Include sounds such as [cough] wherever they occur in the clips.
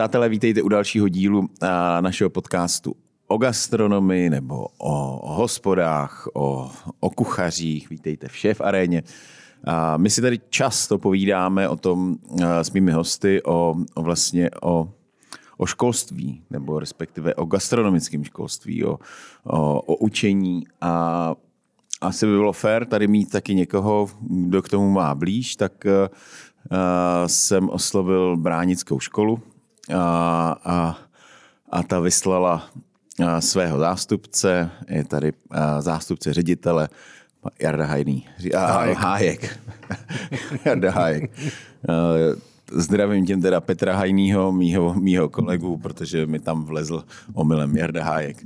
Přátelé, vítejte u dalšího dílu našeho podcastu o gastronomii nebo o, hospodách, o, o kuchařích. Vítejte v Šéf aréně. A my si tady často povídáme o tom s mými hosty, o, o vlastně o, o školství, nebo respektive o gastronomickém školství, o, o, o učení a asi by bylo fér tady mít taky někoho, kdo k tomu má blíž, tak uh, jsem oslovil bránickou školu a, a, a ta vyslala svého zástupce, je tady zástupce ředitele, Jarda Hajný, Hájek. Hájek. [laughs] Jarda Hájek. Zdravím tím teda Petra Hajnýho, mýho, mýho kolegu, protože mi tam vlezl omylem Jarda Hájek.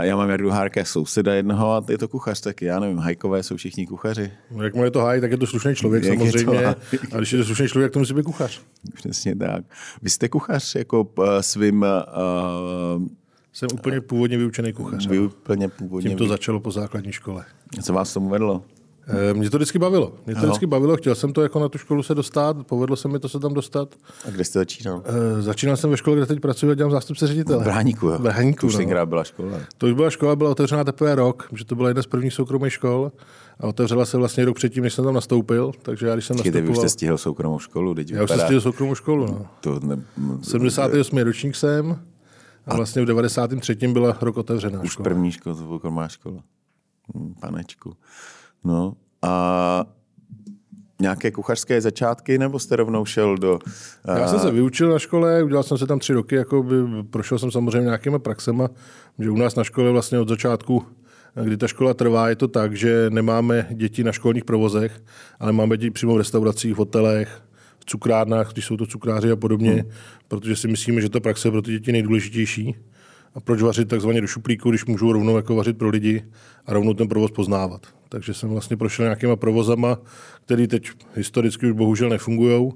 Já mám Jardu Hárka souseda jednoho a je to kuchař taky. Já nevím, Hajkové jsou všichni kuchaři. No, jak je to Hájek, tak je to slušný člověk jak samozřejmě. A když je to slušný člověk, to musí být kuchař. Přesně tak. Vy jste kuchař jako svým uh, jsem úplně původně vyučený kuchař. Vy úplně původně. Tím to začalo po základní škole. Co vás tomu vedlo? Eh, mě to vždycky bavilo. Mě to Aho. vždycky bavilo, chtěl jsem to jako na tu školu se dostat, povedlo se mi to se tam dostat. A kde jste začínal? E, začínal jsem ve škole, kde teď pracuji a dělám zástupce ředitele. V Bráníku, jo? V Bráníku, to už no. byla škola. To už byla škola, byla otevřená teprve rok, že to byla jedna z prvních soukromých škol a otevřela se vlastně rok předtím, než jsem tam nastoupil. Takže já, když jsem nastupoval... Vy už jste stihl soukromou školu, teď Já už jsem stihl soukromou školu, no. To ne... 78. ročník jsem a vlastně v 93. byla rok otevřená Už škola. první škola, byla škola. Hm, panečku. No a nějaké kuchařské začátky, nebo jste rovnou šel do... Uh... Já jsem se vyučil na škole, udělal jsem se tam tři roky, jako by prošel jsem samozřejmě nějakýma praxema, že u nás na škole vlastně od začátku kdy ta škola trvá, je to tak, že nemáme děti na školních provozech, ale máme děti přímo v restauracích, v hotelech, v cukrárnách, když jsou to cukráři a podobně, hmm. protože si myslíme, že ta praxe je pro ty děti nejdůležitější. A proč vařit takzvaně do šuplíku, když můžu rovnou jako vařit pro lidi a rovnou ten provoz poznávat. Takže jsem vlastně prošel nějakýma provozama, které teď historicky už bohužel nefungují.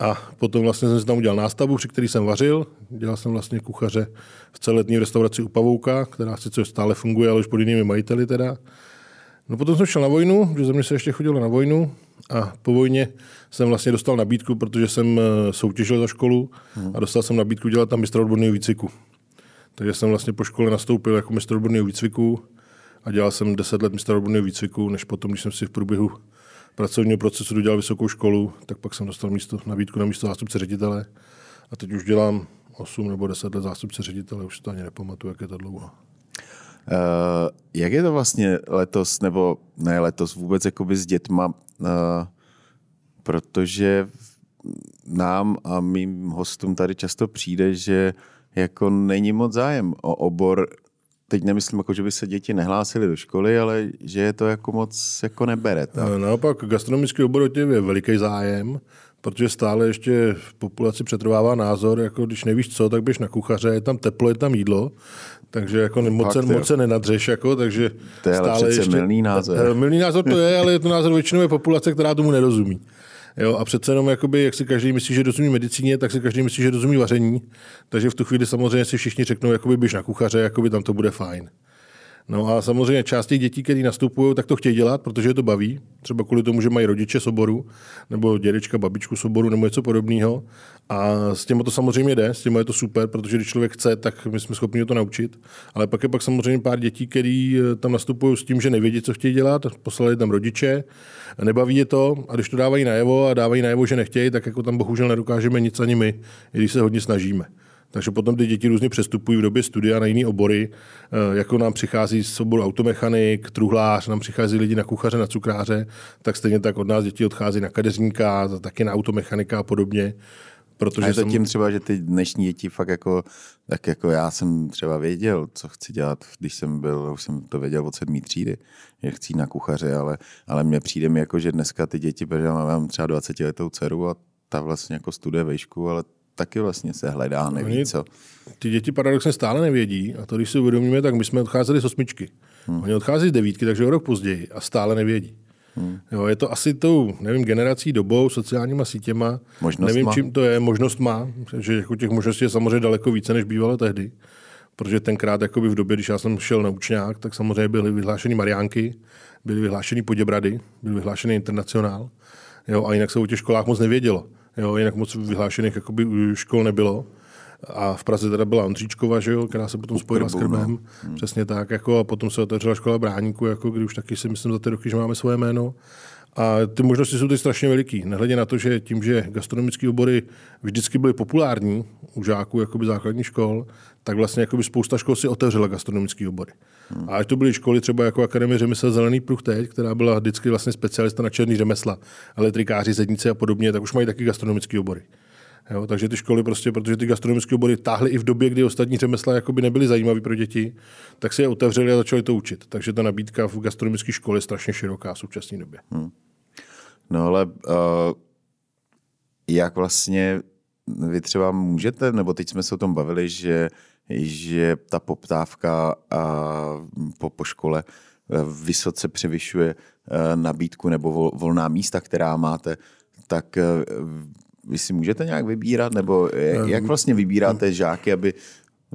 A potom vlastně jsem si tam udělal nástavbu, při který jsem vařil. Dělal jsem vlastně kuchaře v celetní restauraci u Pavouka, která sice stále funguje, ale už pod jinými majiteli teda. No potom jsem šel na vojnu, že ze mě se ještě chodilo na vojnu a po vojně jsem vlastně dostal nabídku, protože jsem eh, soutěžil za školu a dostal jsem nabídku dělat tam mistra odborného výcviku. Takže jsem vlastně po škole nastoupil jako mistr odborného výcviku a dělal jsem 10 let mistr odborného výcviku, než potom, když jsem si v průběhu pracovního procesu dodělal vysokou školu, tak pak jsem dostal místo, nabídku na místo zástupce ředitele a teď už dělám 8 nebo 10 let zástupce ředitele, už to ani nepamatuju, jak je to dlouho. Uh, jak je to vlastně letos, nebo ne letos, vůbec jakoby s dětma, uh, protože nám a mým hostům tady často přijde, že jako není moc zájem o obor, teď nemyslím, jako, že by se děti nehlásily do školy, ale že je to jako moc jako nebere. Tak. No, naopak gastronomický obor je veliký zájem, protože stále ještě v populaci přetrvává názor, jako když nevíš co, tak běž na kuchaře, je tam teplo, je tam jídlo, takže jako moc, Fakt, moc se nenadřeš, jako, takže to je stále ještě... milný názor. Eh, milný názor to je, ale je to názor většinové populace, která tomu nerozumí. Jo, a přece jenom, jakoby, jak si každý myslí, že rozumí medicíně, tak si každý myslí, že rozumí vaření. Takže v tu chvíli samozřejmě si všichni řeknou, jakoby běž na kuchaře, jakoby tam to bude fajn. No a samozřejmě část těch dětí, které nastupují, tak to chtějí dělat, protože je to baví. Třeba kvůli tomu, že mají rodiče soboru, nebo dědečka, babičku soboru, nebo něco podobného. A s těmi to samozřejmě jde, s těmi je to super, protože když člověk chce, tak my jsme schopni to naučit. Ale pak je pak samozřejmě pár dětí, který eh, tam nastupují s tím, že nevědí, co chtějí dělat, poslali tam rodiče, nebaví je to a když to dávají najevo a dávají najevo, že nechtějí, tak jako tam bohužel nedokážeme nic ani my, i když se hodně snažíme. Takže potom ty děti různě přestupují v době studia na jiné obory, eh, jako nám přichází z oboru automechanik, truhlář, nám přichází lidi na kuchaře, na cukráře, tak stejně tak od nás děti odchází na kadeřníka, taky na automechanika a podobně. Protože a je to jsem... tím třeba, že ty dnešní děti fakt jako, tak jako já jsem třeba věděl, co chci dělat, když jsem byl, už jsem to věděl od sedmý třídy, že chci na kuchaře, ale, ale mně přijde mi jako, že dneska ty děti, protože já mám třeba 20 letou dceru a ta vlastně jako studuje vejšku, ale taky vlastně se hledá, neví Oni, co. Ty děti paradoxně stále nevědí a to, když si uvědomíme, tak my jsme odcházeli z osmičky. Hmm. Oni odchází z devítky, takže o rok později a stále nevědí. Hmm. Jo, je to asi tou, nevím, generací dobou, sociálníma sítěma. Možnost nevím, má. čím to je. Možnost má, že jako těch možností je samozřejmě daleko více, než bývalo tehdy. Protože tenkrát, jakoby v době, když já jsem šel na učňák, tak samozřejmě byly vyhlášeny Mariánky, byly vyhlášeny Poděbrady, byl vyhlášený Internacionál. Jo, a jinak se o těch školách moc nevědělo. Jo, jinak moc vyhlášených jakoby škol nebylo. a v Praze teda byla Ondříčkova, že jo, která se potom spojila s Krbem. No. Hmm. Přesně tak. Jako, a potom se otevřela škola Bráníku, jako, kdy už taky si myslím za ty roky, že máme svoje jméno. A ty možnosti jsou teď strašně veliký. Nehledě na to, že tím, že gastronomické obory vždycky byly populární u žáků jakoby základních škol, tak vlastně jakoby spousta škol si otevřela gastronomické obory. Hmm. A ať to byly školy třeba jako Akademie řemesel Zelený pruh teď, která byla vždycky vlastně specialista na černý řemesla, elektrikáři, zedníci a podobně, tak už mají taky gastronomické obory. Jo, takže ty školy prostě, protože ty gastronomické obory táhly i v době, kdy ostatní řemesla jakoby nebyly zajímavé pro děti, tak si je otevřeli a začali to učit. Takže ta nabídka v gastronomické škole je strašně široká v současné době. Hmm. No ale uh, jak vlastně vy třeba můžete, nebo teď jsme se o tom bavili, že, že ta poptávka uh, po, po škole uh, vysoce převyšuje uh, nabídku nebo vol, volná místa, která máte, tak uh, vy si můžete nějak vybírat, nebo jak vlastně vybíráte žáky, aby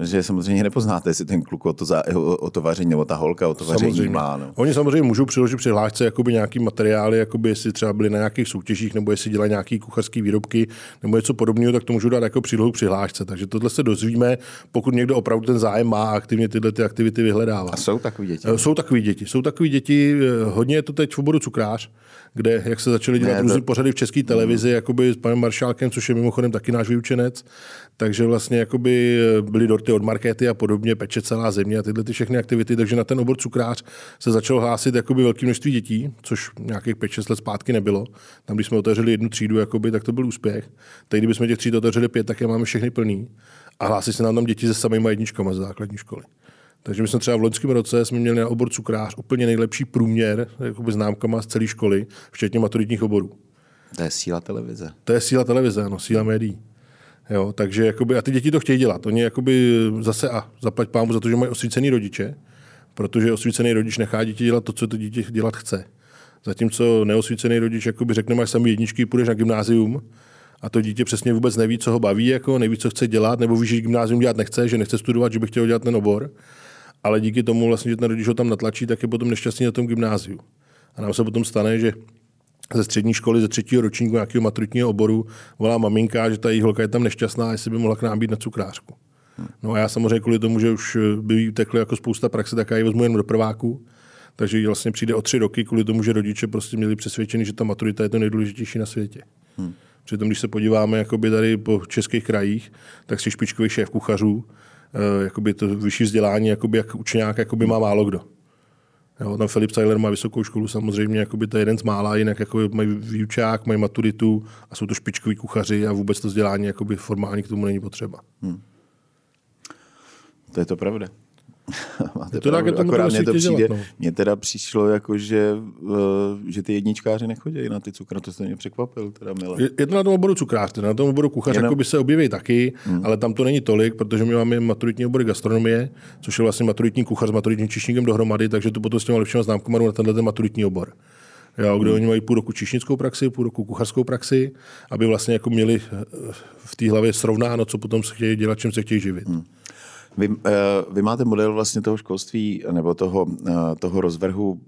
že samozřejmě nepoznáte, jestli ten kluk o to, za, o to vaření nebo ta holka o to vaření samozřejmě. má. No. Oni samozřejmě můžou přiložit přihlášce jakoby nějaký materiály, jakoby jestli třeba byli na nějakých soutěžích, nebo jestli dělají nějaké kuchařské výrobky, nebo něco podobného, tak to můžou dát jako přílohu přihlášce. Takže tohle se dozvíme, pokud někdo opravdu ten zájem má a aktivně tyhle ty aktivity vyhledává. A jsou takový děti? Jsou takový děti. Jsou takový děti, hodně je to teď v oboru cukrář, kde, jak se začaly dělat různé to... pořady v české televizi, mm. jakoby s panem Maršálkem, což je mimochodem taky náš vyučenec, takže vlastně jakoby byly dorty od markety a podobně, peče celá země a tyhle ty všechny aktivity, takže na ten obor cukrář se začalo hlásit jakoby velké množství dětí, což nějakých 5-6 let zpátky nebylo. Tam, když jsme otevřeli jednu třídu, jakoby, tak to byl úspěch. Teď, kdybychom těch tříd otevřeli pět, tak je máme všechny plný. A hlásí se nám tam děti se samými jedničkama z základní školy. Takže my jsme třeba v loňském roce jsme měli na obor cukrář úplně nejlepší průměr jakoby známkama z celé školy, včetně maturitních oborů. To je síla televize. To je síla televize, ano, síla médií. Jo, takže jakoby, a ty děti to chtějí dělat. Oni jakoby zase a zaplať pámu za to, že mají osvícený rodiče, protože osvícený rodič nechá děti dělat to, co to dítě dělat chce. Zatímco neosvícený rodič jakoby řekne, máš sami jedničky, půjdeš na gymnázium, a to dítě přesně vůbec neví, co ho baví, jako neví, co chce dělat, nebo ví, že gymnázium dělat nechce, že nechce studovat, že by chtěl dělat ten obor ale díky tomu, vlastně, že ten rodič ho tam natlačí, tak je potom nešťastný na tom gymnáziu. A nám se potom stane, že ze střední školy, ze třetího ročníku nějakého maturitního oboru volá maminka, že ta její holka je tam nešťastná, jestli by mohla k nám být na cukrářku. No a já samozřejmě kvůli tomu, že už by teklo jako spousta praxe, tak já ji vezmu jen do prváku. Takže jí vlastně přijde o tři roky kvůli tomu, že rodiče prostě měli přesvědčený, že ta maturita je to nejdůležitější na světě. Hmm. Přitom, když se podíváme jakoby tady po českých krajích, tak si špičkový šéf kuchařů jakoby to vyšší vzdělání, jakoby jak učňák, jakoby má málo kdo. Jo, tam Filip Tyler má vysokou školu, samozřejmě jakoby to je jeden z mála, jinak jako mají výučák, mají maturitu a jsou to špičkoví kuchaři a vůbec to vzdělání jakoby formální k tomu není potřeba. Hmm. To je to pravda. [laughs] Máte to tak, akorát mě to přijde, dělat, no. mně teda přišlo jako, že, uh, že ty jedničkáři nechodí na ty cukry, to se mě překvapil, teda milé. Je, je to na tom oboru cukrář, na tom oboru kuchař, Jenom... by se objeví taky, hmm. ale tam to není tolik, protože my máme maturitní obory gastronomie, což je vlastně maturitní kuchař s maturitním čišníkem dohromady, takže to potom s těma lepšíma známkama na tenhle ten maturitní obor. Jo, kde hmm. oni mají půl roku čišnickou praxi, půl roku kuchařskou praxi, aby vlastně jako měli eh, v té hlavě srovnáno, co potom se chtějí dělat, čím se chtějí živit. Hmm. Vy, eh, vy máte model vlastně toho školství nebo toho, eh, toho rozvrhu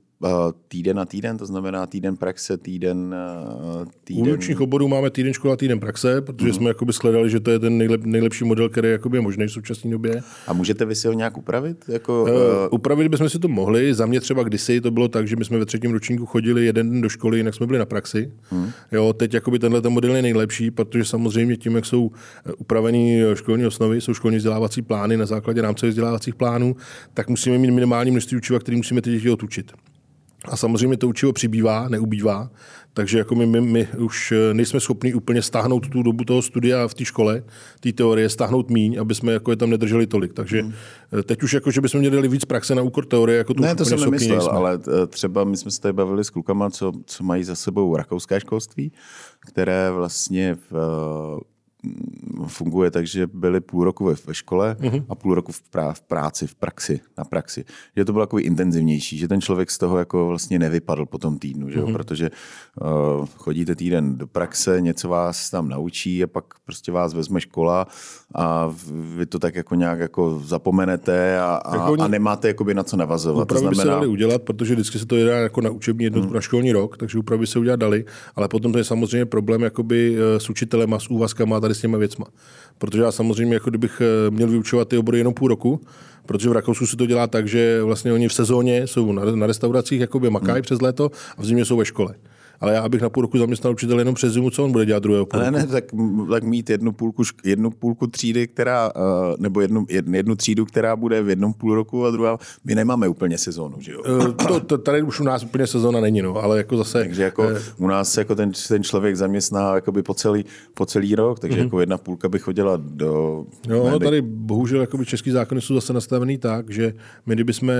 týden na týden, to znamená týden praxe, týden... Eh, týden... U výučních oborů máme týden škola, týden praxe, protože mm-hmm. jsme jakoby shledali, že to je ten nejlep, nejlepší model, který jakoby je možný v současné době. A můžete vy si ho nějak upravit? Jako, uh, upravit bychom si to mohli. Za mě třeba kdysi to bylo tak, že my jsme ve třetím ročníku chodili jeden den do školy, jinak jsme byli na praxi. Mm. Jo, teď jakoby tenhle ten model je nejlepší, protože samozřejmě tím, jak jsou upravený školní osnovy, jsou školní vzdělávací plány na základě rámcových vzdělávacích plánů, tak musíme mít minimální množství učiva, který musíme ty děti otučit. A samozřejmě to učivo přibývá, neubývá, takže jako my, my, my už eh, nejsme schopni úplně stáhnout tu dobu toho studia v té škole, té teorie, stáhnout míň, aby jsme jako je tam nedrželi tolik. Takže hmm. Eh, teď už jako, že bychom měli víc praxe na úkor teorie, jako to Ne, to jsem nemyslel, nejsme. ale eh, třeba my jsme se tady bavili s klukama, co, co mají za sebou rakouské školství, které vlastně v funguje tak, že byli půl roku ve, ve škole uh-huh. a půl roku v, prá, v práci, v praxi, na praxi. Že to bylo takový intenzivnější, že ten člověk z toho jako vlastně nevypadl po tom týdnu, že uh-huh. protože uh, chodíte týden do praxe, něco vás tam naučí a pak prostě vás vezme škola a vy to tak jako nějak jako zapomenete a, a, jako a nemáte jakoby na co navazovat. Úpravy to znamená... by se dali udělat, protože vždycky se to jde jako na učební jednotku uh-huh. na školní rok, takže úpravy se udělat dali, ale potom to je samozřejmě problém jakoby eh, s učitelem a s úvazkama tady s těma věcma. Protože já samozřejmě, jako kdybych eh, měl vyučovat ty obory jenom půl roku, protože v Rakousku se to dělá tak, že vlastně oni v sezóně jsou na, na restauracích, jakoby makají hmm. přes léto a v zimě jsou ve škole. Ale já bych na půl roku zaměstnal učitel jenom přes zimu, co on bude dělat druhého půl Ale ne, tak, tak mít jednu půlku, jednu půlku třídy, která, eh, nebo jednu, jednu třídu, která bude v jednom půl roku a druhá, my nemáme úplně sezónu, že jo? Eh, to, to, tady už u nás úplně sezóna není, no, ale jako zase... Takže jako eh, u nás jako ten, ten člověk zaměstná jakoby po, celý, po celý rok, takže mm-hmm. jako jedna půlka by chodila do... Jo, no, tady bohužel jakoby český zákony jsou zase nastavený tak, že my kdybychom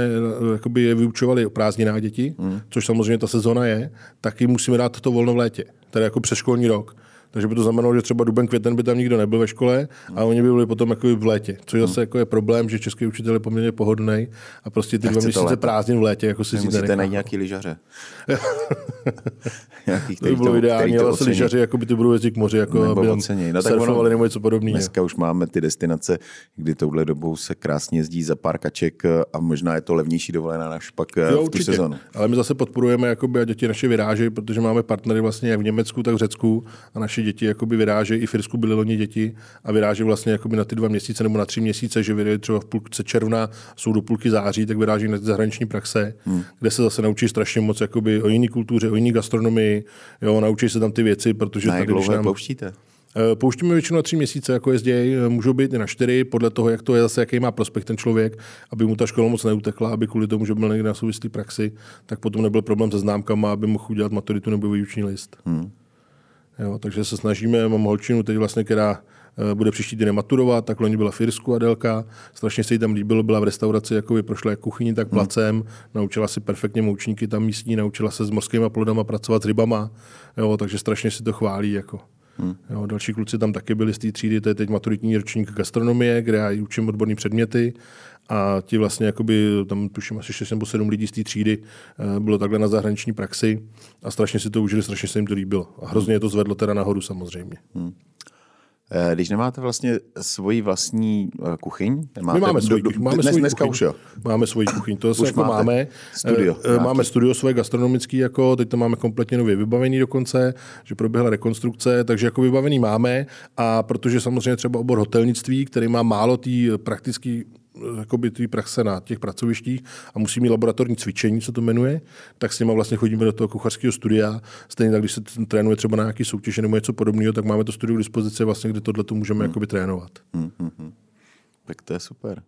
jakoby je vyučovali o prázdninách děti, mm. což samozřejmě ta sezóna je, tak jim musíme dát to volno v létě, tedy jako přeškolní rok. Takže by to znamenalo, že třeba duben, květen by tam nikdo nebyl ve škole a oni by byli potom jako v létě. Což zase jako je problém, že český učitel je poměrně pohodný a prostě ty dva měsíce prázdnin v létě jako si si Musíte najít nějaký lyžaře. [laughs] nějaký, to by bylo ideální, ale asi lyžaři jako by ty budou jezdit k moři, jako nebo aby ocení. No, tak ono, nebo něco podobného. Dneska už máme ty destinace, kdy touhle dobou se krásně jezdí za pár kaček a možná je to levnější dovolená než pak eh, jo, v tu sezonu. Ale my zase podporujeme, jakoby, a děti naše vyrážejí, protože máme partnery vlastně jak v Německu, tak v Řecku a naše děti jakoby vyrážejí, i v Irsku byly loni děti a vyrážejí vlastně jakoby na ty dva měsíce nebo na tři měsíce, že vyrážejí třeba v půlce června, jsou do půlky září, tak vyrážejí na ty zahraniční praxe, hmm. kde se zase naučí strašně moc jakoby, o jiné kultuře, o jiné gastronomii, jo, naučí se tam ty věci, protože na tady, když nám... pouštíte? Eh, pouštíme většinou na tři měsíce, jako jezdějí, eh, můžou být i na čtyři, podle toho, jak to je zase, jaký má prospekt ten člověk, aby mu ta škola moc neutekla, aby kvůli tomu, že byl někde na souvislý praxi, tak potom nebyl problém se známkama, aby mohl udělat maturitu nebo výuční list. Hmm. Jo, takže se snažíme, mám holčinu teď vlastně, která eh, bude příští týden maturovat, tak loni byla v Irsku Adelka, strašně se jí tam líbilo, byla v restauraci, jako by prošla jak kuchyni, tak hmm. placem, hmm. naučila si perfektně moučníky tam místní, naučila se s morskými plodama pracovat s rybama, jo, takže strašně si to chválí. Jako. Hmm. Jo, další kluci tam taky byli z té třídy, to je teď maturitní ročník gastronomie, kde já učím odborné předměty a ti vlastně, jakoby, tam tuším asi 6 nebo 7 lidí z té třídy eh, bylo takhle na zahraniční praxi a strašně si to užili, strašně se jim to líbilo. A hrozně je to zvedlo teda nahoru samozřejmě. Hmm. Eh, když nemáte vlastně svoji vlastní eh, kuchyň, nemáte, My máme svoji, do, máme dnes, svoji dneska kuchyň. už jo. Máme svoji kuchyň, to [laughs] už jako máme. Studio. Máme studio svoje gastronomické, jako, teď to máme kompletně nově vybavený dokonce, že proběhla rekonstrukce, takže jako vybavený máme a protože samozřejmě třeba obor hotelnictví, který má málo té praktické jakoby ty praxe na těch pracovištích a musí mít laboratorní cvičení, co to jmenuje, tak s nimi vlastně chodíme do toho kuchařského studia. Stejně tak, když se trénuje třeba na nějaký soutěž nebo něco podobného, tak máme to studio k dispozici, vlastně, kde tohle můžeme hmm. jakoby trénovat. Hmm, hmm, hmm. Tak to je super.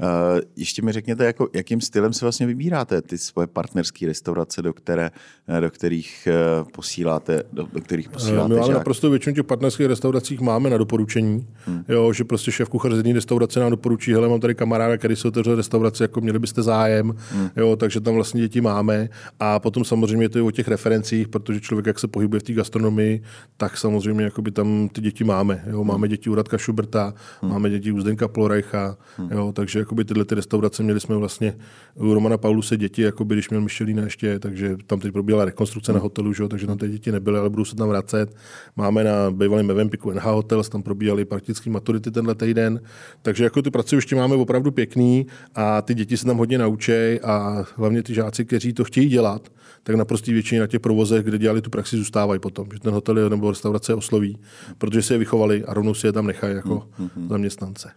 Uh, ještě mi řekněte, jako, jakým stylem se vlastně vybíráte ty svoje partnerské restaurace, do, které, eh, do kterých uh, posíláte, do, do kterých posíláte My máme naprosto většinu těch partnerských restauracích máme na doporučení, hmm. jo, že prostě šéf kuchař z jedné restaurace nám doporučí, hele, mám tady kamaráda, který se otevřel restaurace, jako měli byste zájem, hmm. jo, takže tam vlastně děti máme a potom samozřejmě to je o těch referencích, protože člověk, jak se pohybuje v té gastronomii, tak samozřejmě jakoby tam ty děti máme, jo, máme hmm. děti u Radka Šuberta, hmm. máme děti u Zdenka Plorajcha, hmm. jo, takže jakoby tyhle ty restaurace měli jsme vlastně u Romana Pauluse děti, jakoby, když měl Michelina ještě, takže tam teď probíhala rekonstrukce na hotelu, že? takže tam ty děti nebyly, ale budou se tam vracet. Máme na bývalém Mevempiku NH Hotels, tam probíhaly prakticky maturity tenhle týden, takže jako ty pracoviště máme opravdu pěkný a ty děti se tam hodně naučí a hlavně ty žáci, kteří to chtějí dělat, tak naprostý většině na těch provozech, kde dělali tu praxi, zůstávají potom, že ten hotel nebo restaurace osloví, protože se je vychovali a rovnou si je tam nechají jako mm-hmm. zaměstnance.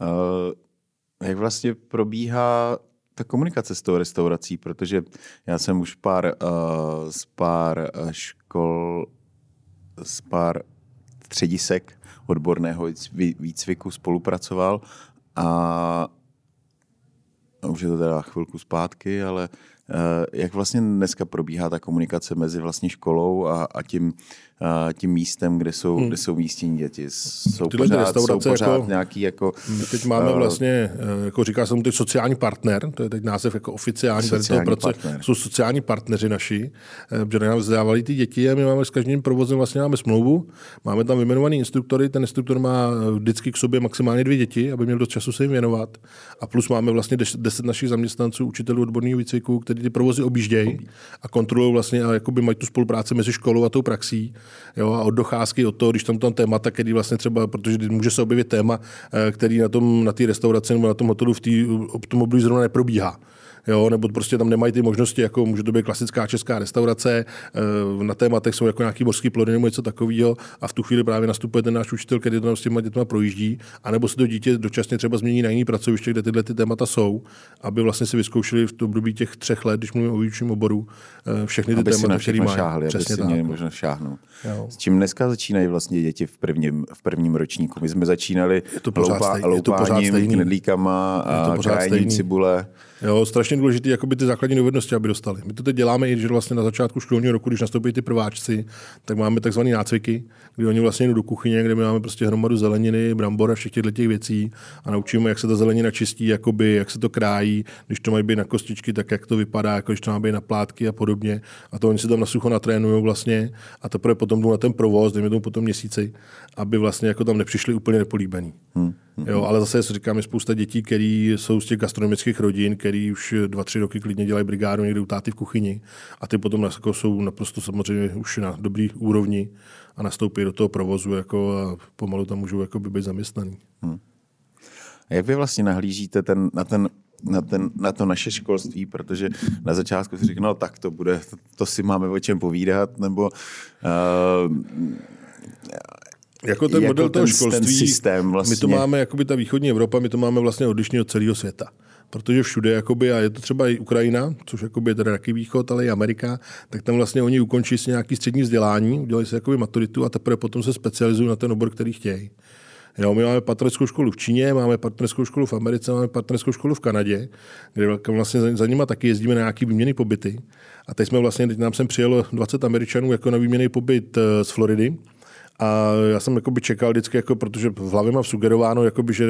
Uh jak vlastně probíhá ta komunikace s tou restaurací, protože já jsem už pár, uh, z pár škol, z pár středisek odborného výcviku spolupracoval a už je to teda chvilku zpátky, ale uh, jak vlastně dneska probíhá ta komunikace mezi vlastně školou a, a tím tím místem, kde jsou, hmm. kde jsou místní děti. Jsou Tyhle pořád, jsou pořád jako, nějaký jako... Teď máme vlastně, eh, jako říká se mu teď sociální partner, to je teď název jako oficiální, sociální toho partner. jsou sociální partneři naši, eh, protože nám vzdávali ty děti a my máme s každým provozem vlastně máme smlouvu, máme tam vyjmenovaný instruktory, ten instruktor má vždycky k sobě maximálně dvě děti, aby měl dost času se jim věnovat a plus máme vlastně deset našich zaměstnanců, učitelů odborného výcviku, kteří ty provozy objíždějí a kontrolují vlastně a jakoby mají tu spolupráci mezi školou a tou praxí Jo, a od docházky od toho, když tam tam témata, který vlastně třeba, protože může se objevit téma, eh, který na tom, na té restauraci nebo na tom hotelu v té automobilu zrovna neprobíhá. Jo, nebo prostě tam nemají ty možnosti, jako může to být klasická česká restaurace, eh, na tématech jsou jako nějaký mořský plody nebo něco takového a v tu chvíli právě nastupuje ten náš učitel, který to tam s těma dětma projíždí, anebo se to dítě dočasně třeba změní na jiný pracoviště, kde tyhle ty témata jsou, aby vlastně si vyzkoušeli v období těch třech let, když mluvím o výučním oboru, eh, všechny ty aby témata, které mají. Šáhli, Přesně aby si měli možnost šáhnout. Jo. S čím dneska začínají vlastně děti v prvním, v prvním ročníku? My jsme začínali je to stejný, loupáním, knedlíkama a krájením cibule. Jo, strašně důležité, by ty základní dovednosti, aby dostali. My to teď děláme i, že vlastně na začátku školního roku, když nastoupí ty prváčci, tak máme takzvané nácviky, kdy oni vlastně jdou do kuchyně, kde my máme prostě hromadu zeleniny, brambor a všech těchto těch věcí a naučíme, jak se ta zelenina čistí, jakoby, jak se to krájí, když to mají být na kostičky, tak jak to vypadá, jako když to má být na plátky a podobně. A to oni si tam na sucho natrénují vlastně a teprve potom jdou na ten provoz, dejme tomu potom měsíci, aby vlastně jako tam nepřišli úplně nepolíbení. Hmm. Jo, ale zase si říkám, je spousta dětí, které jsou z těch gastronomických rodin, který už dva, tři roky klidně dělají brigádu někde u táty v kuchyni a ty potom jako jsou naprosto samozřejmě už na dobrý úrovni a nastoupí do toho provozu jako a pomalu tam můžou jako být zaměstnaný. Hmm. A jak vy vlastně nahlížíte ten, na, ten, na, ten, na to naše školství, protože na začátku si říkal, no tak to bude, to, to si máme o čem povídat, nebo uh, jako ten jako model toho ten, školství, ten systém vlastně. my to máme, jakoby ta východní Evropa, my to máme vlastně odlišně od celého světa. Protože všude, jakoby, a je to třeba i Ukrajina, což jakoby je teda taky východ, ale i Amerika, tak tam vlastně oni ukončí si nějaký střední vzdělání, udělají si jakoby maturitu a teprve potom se specializují na ten obor, který chtějí. Jo, my máme partnerskou školu v Číně, máme partnerskou školu v Americe, máme partnerskou školu v Kanadě, kde vlastně za, za nimi taky jezdíme na nějaký výměny pobyty. A teď jsme vlastně, teď nám sem přijelo 20 Američanů jako na výměný pobyt eh, z Floridy. A já jsem jakoby čekal vždycky, jako, protože v hlavě mám sugerováno, jakoby, že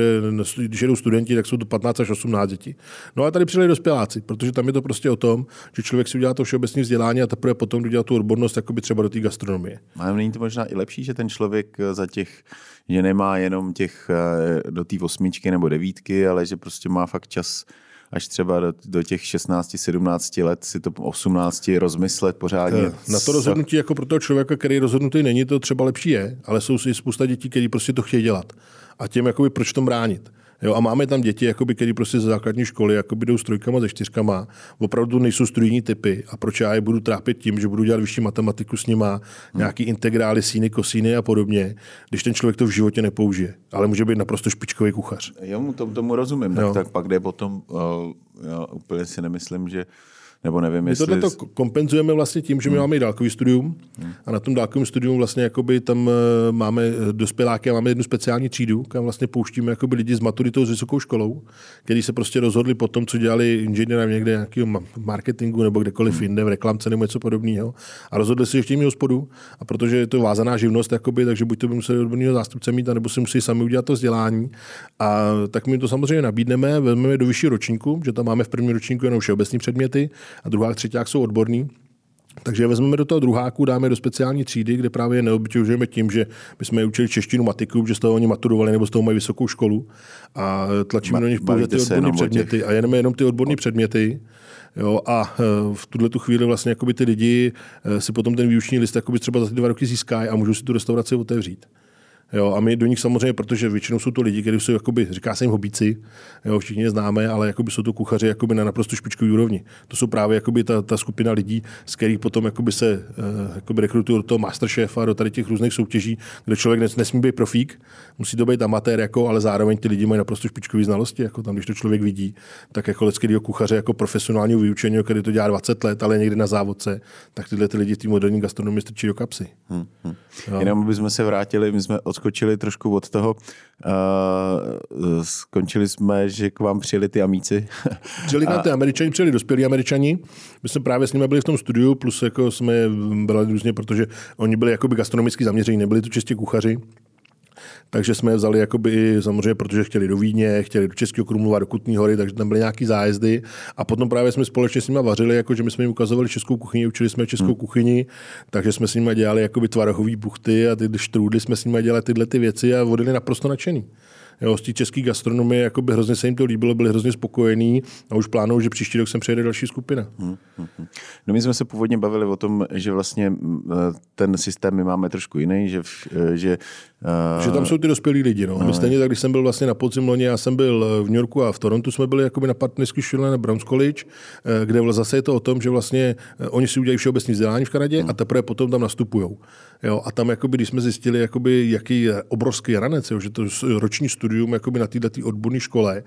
když jedou studenti, tak jsou to 15 až 18 dětí. No a tady přijeli dospěláci, protože tam je to prostě o tom, že člověk si udělá to všeobecné vzdělání a teprve potom udělá tu odbornost jakoby třeba do té gastronomie. A není to možná i lepší, že ten člověk eh, za těch, že nemá jenom těch eh, do té osmičky nebo devítky, ale že prostě má fakt čas až třeba do, do těch 16-17 let si to 18 rozmyslet pořádně. Eh, na to rozhodnutí jako pro toho člověka, který rozhodnutý není, to třeba lepší je, ale jsou si spousta dětí, kteří prostě to chtějí dělat. A těm jakoby proč tom bránit? Jo, a máme tam děti, jakoby, které prostě ze základní školy jakoby jdou s trojkama, ze čtyřkama, opravdu nejsou studijní typy a proč já je budu trápit tím, že budu dělat vyšší matematiku s nima, hmm. nějaký integrály, síny, kosíny a podobně, když ten člověk to v životě nepoužije, ale může být naprosto špičkový kuchař. Jo, tomu, tomu rozumím, tak, tak pak jde potom, uh, já úplně si nemyslím, že nebo nevím, my jestli... tohle to kompenzujeme vlastně tím, že my hmm. máme i dálkový studium hmm. a na tom dálkovém studium vlastně jakoby tam eh, máme eh, dospěláky a máme jednu speciální třídu, kam vlastně pouštíme jakoby lidi s maturitou s vysokou školou, kteří se prostě rozhodli po tom, co dělali inženýra někde nějakého marketingu nebo kdekoliv hmm. jinde, v reklamce nebo něco podobného a rozhodli se, že chtějí hospodu a protože je to vázaná živnost, jakoby, takže buď to by museli odborného zástupce mít, nebo si musí sami udělat to vzdělání. A tak my to samozřejmě nabídneme, vezmeme do vyšší ročníku, že tam máme v prvním ročníku jenom všeobecní předměty, a druhák, třetíák jsou odborní. Takže vezmeme do toho druháku, dáme do speciální třídy, kde právě je neobtěžujeme tím, že bychom je učili češtinu, matiku, že z toho oni maturovali nebo z toho mají vysokou školu a tlačíme do nich pouze ty odborné předměty a jenom, jenom ty odborné předměty. Jo, a e, v tuhle tu chvíli vlastně ty lidi e, si potom ten výuční list třeba za ty dva roky získají a můžou si tu restauraci otevřít. Jo, a my do nich samozřejmě, protože většinou jsou to lidi, kteří jsou, jakoby, říká se jim hobíci, jo, všichni je známe, ale jakoby jsou to kuchaři jakoby na naprosto špičkový úrovni. To jsou právě jakoby ta, ta skupina lidí, z kterých potom jakoby se uh, jakoby rekrutují do toho masterchefa, do tady těch různých soutěží, kde člověk nesmí být profík, musí to být amatér, jako, ale zároveň ty lidi mají naprosto špičkové znalosti. Jako tam, když to člověk vidí, tak jako lidského kuchaře, jako profesionálního vyučení, který to dělá 20 let, ale někdy na závodce, tak tyhle ty lidi ty moderní gastronomii strčí do kapsy. Hmm, hmm. Jenom bychom se vrátili, my jsme od odskočili trošku od toho. Uh, skončili jsme, že k vám přijeli ty amíci. [laughs] Přijeli a... ty američani, přijeli dospělí američani. My jsme právě s nimi byli v tom studiu, plus jako jsme byli různě, protože oni byli jakoby gastronomicky zaměření, nebyli to čistě kuchaři. Takže jsme je vzali jakoby, samozřejmě, protože chtěli do Vídně, chtěli do Českého Krumlova, do Kutní hory, takže tam byly nějaký zájezdy. A potom právě jsme společně s nimi vařili, jako že my jsme jim ukazovali českou kuchyni, učili jsme českou hmm. kuchyni, takže jsme s nimi dělali jakoby tvarahové buchty a ty štrůdly jsme s nimi dělali tyhle ty věci a vodili naprosto nadšený. Jo, z té české gastronomie jako by hrozně se jim to líbilo, byli hrozně spokojení a už plánují, že příští rok sem přijede další skupina. Hmm, hmm, hmm. No my jsme se původně bavili o tom, že vlastně ten systém my máme trošku jiný, že, že Uh, že tam jsou ty dospělí lidi. No. My stejně tak, když jsem byl vlastně na podzim loni, já jsem byl v New Yorku a v Torontu jsme byli jakoby na partnerské škole na Browns College, eh, kde zase je to o tom, že vlastně eh, oni si udělají všeobecné vzdělání v Kanadě hmm. a teprve potom tam nastupují. Jo, a tam, jakoby, když jsme zjistili, jakoby, jaký je obrovský ranec, jo, že to roční studium jakoby na této odborné škole,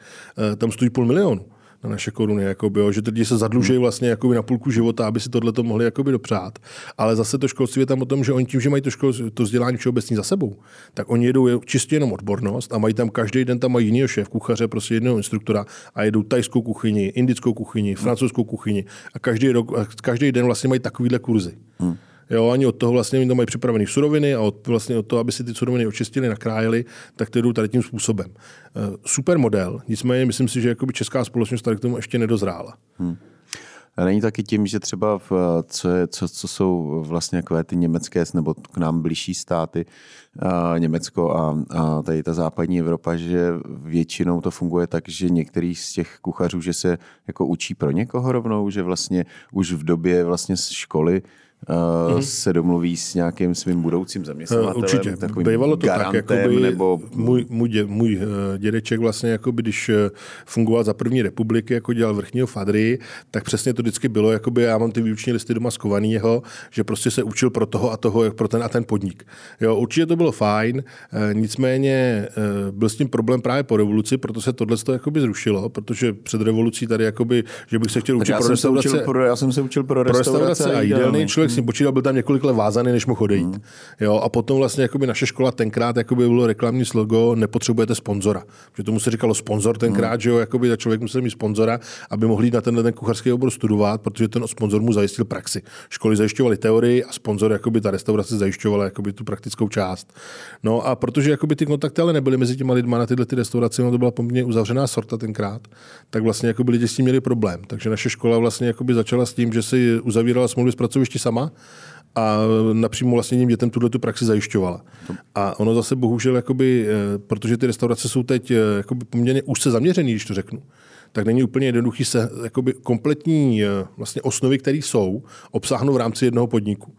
tam stojí půl milionu na naše koruny, jakoby, jo, že ty lidi se zadlužují vlastně jakoby na půlku života, aby si tohle to mohli jakoby dopřát. Ale zase to školství je tam o tom, že oni tím, že mají to, škol, to vzdělání všeobecně za sebou, tak oni jedou čistě jenom odbornost a mají tam každý den tam mají jiného šéf kuchaře, prostě jednoho instruktora a jedou tajskou kuchyni, indickou kuchyni, francouzskou kuchyni a každý, rok, každý den vlastně mají takovýhle kurzy. Hmm. Jo, ani od toho vlastně oni to mají připravené suroviny a od, vlastně od toho, aby si ty suroviny očistili, nakrájeli, tak to jdou tady tím způsobem. Uh, super model, nicméně myslím si, že jakoby česká společnost tady k tomu ještě nedozrála. Hmm. A není taky tím, že třeba v, co, je, co, co jsou vlastně takové ty německé nebo k nám blížší státy, a Německo a, a tady ta západní Evropa, že většinou to funguje tak, že některý z těch kuchařů, že se jako učí pro někoho rovnou, že vlastně už v době vlastně školy mm-hmm. se domluví s nějakým svým budoucím zaměstnavatelem. Určitě. Bývalo to tak, jakoby nebo... můj, můj, dě, můj eh, dědeček vlastně, jakoby, když eh, fungoval za první republiky, jako dělal vrchního fadry, tak přesně to vždycky bylo, jakoby já mám ty výuční listy doma skovaný jeho, že prostě se učil pro toho a toho, pro ten a ten podnik. Jo, určitě to bylo fajn, nicméně byl s tím problém právě po revoluci, proto se tohle jakoby zrušilo, protože před revolucí tady jakoby, že bych se chtěl učit pro restaurace. Pro, já jsem se učil pro restaurace, pro restaurace a jídelný člověk ním počítal, byl tam několik let vázaný, než mohl odejít. Hmm. Jo, a potom vlastně jakoby naše škola tenkrát jakoby bylo reklamní slogo nepotřebujete sponzora. Že tomu se říkalo sponzor tenkrát, hmm. že jo, jakoby ta člověk musel mít sponzora, aby mohl jít na ten, ten kuchařský obor studovat, protože ten sponzor mu zajistil praxi. Školy zajišťovaly teorii a sponzor jakoby ta restaurace zajišťovala jakoby tu praktickou část. No a protože jakoby ty kontakty ale nebyly mezi těma lidma na tyhle ty restaurace, no to byla poměrně uzavřená sorta tenkrát, tak vlastně jakoby lidi s tím měli problém. Takže naše škola vlastně jakoby začala s tím, že si uzavírala smlouvy s pracovišti sama a napřímo vlastně dětem tuhle tu praxi zajišťovala. A ono zase bohužel, jakoby, eh, protože ty restaurace jsou teď eh, jakoby poměrně úzce zaměřený, když to řeknu, tak není úplně jednoduchý se jakoby kompletní eh, vlastně osnovy, které jsou, obsáhnout v rámci jednoho podniku.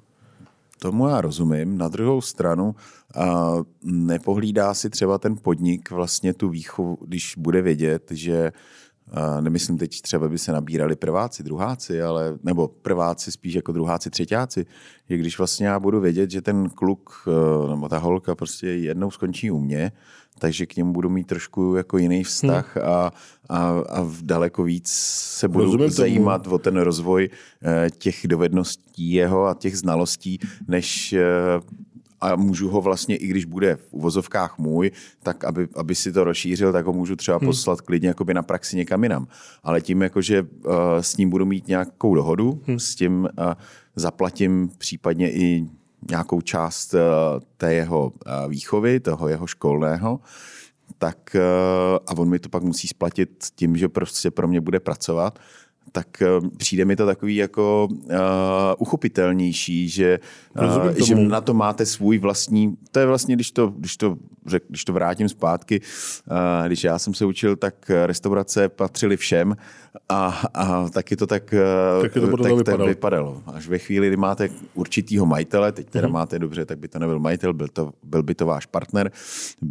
Tomu já rozumím. Na druhou stranu a nepohlídá si třeba ten podnik vlastně tu výchovu, když bude vědět, že nemyslím teď třeba, by se nabírali prváci, druháci, ale, nebo prváci spíš jako druháci, třetíáci, je když vlastně já budu vědět, že ten kluk eh, nebo ta holka prostě jednou skončí u mě, takže k němu budu mít trošku jako jiný vztah hmm. a, a, a daleko víc se budu Rozumím zajímat tomu. o ten rozvoj eh, těch dovedností jeho a těch znalostí, než eh, a můžu ho vlastně, i když bude v uvozovkách můj, tak aby, aby si to rozšířil, tak ho můžu třeba hmm. poslat klidně jakoby na praxi někam jinam. Ale tím, jakože uh, s ním budu mít nějakou dohodu, hmm. s tím uh, zaplatím případně i nějakou část uh, té jeho uh, výchovy, toho jeho školného, tak uh, a on mi to pak musí splatit tím, že prostě pro mě bude pracovat, tak eh, přijde mi to takový jako uh, uchopitelnější, že, uh, že na to máte svůj vlastní, to je vlastně, když to, když to, řek, když to vrátím zpátky, uh, když já jsem se učil, tak restaurace patřily všem a, a taky to tak, taky to tak, vypadalo. tak vypadalo. Až ve chvíli, kdy máte určitýho majitele, teď teda mm-hmm. máte dobře, tak by to nebyl majitel, byl, to, byl by to váš partner.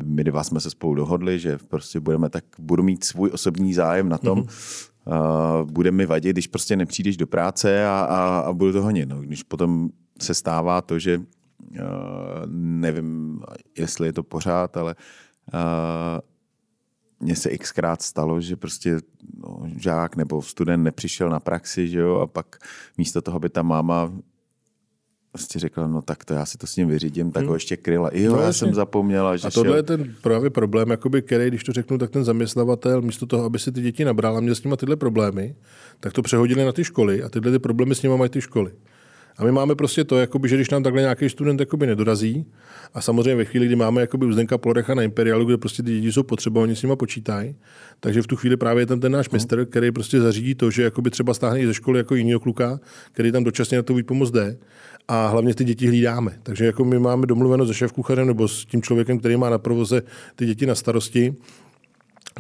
My dva jsme se spolu dohodli, že prostě budeme tak, budu mít svůj osobní zájem na tom, mm-hmm uh, bude mi vadit, když prostě nepřijdeš do práce a, a, a budu to honit. No, když potom se stává to, že uh, nevím, jestli je to pořád, ale uh, mně se xkrát stalo, že prostě no, žák nebo student nepřišel na praxi, že jo, a pak místo toho by ta máma prostě řekla, no tak to já si to s ním vyřídím, tak hmm. ho ještě kryla. Jo, no, já jasně. jsem zapomněla, že A tohle šel... je ten právě problém, jakoby, který, když to řeknu, tak ten zaměstnavatel místo toho, aby si ty děti nabral a měl s nimi tyhle problémy, tak to přehodili na ty školy a tyhle ty problémy s nimi mají ty školy. A my máme prostě to, jakoby, že když nám takhle nějaký student jakoby nedorazí, a samozřejmě ve chvíli, kdy máme jakoby Uzdenka Plorecha na Imperialu, kde prostě ty děti jsou potřeba, oni s nimi počítají, takže v tu chvíli právě je tam ten náš mistr, který prostě zařídí to, že jakoby třeba stáhne i ze školy jako jiného kluka, který tam dočasně na to výpomoc jde a hlavně ty děti hlídáme. Takže jako my máme domluveno se šéf kuchařem nebo s tím člověkem, který má na provoze ty děti na starosti,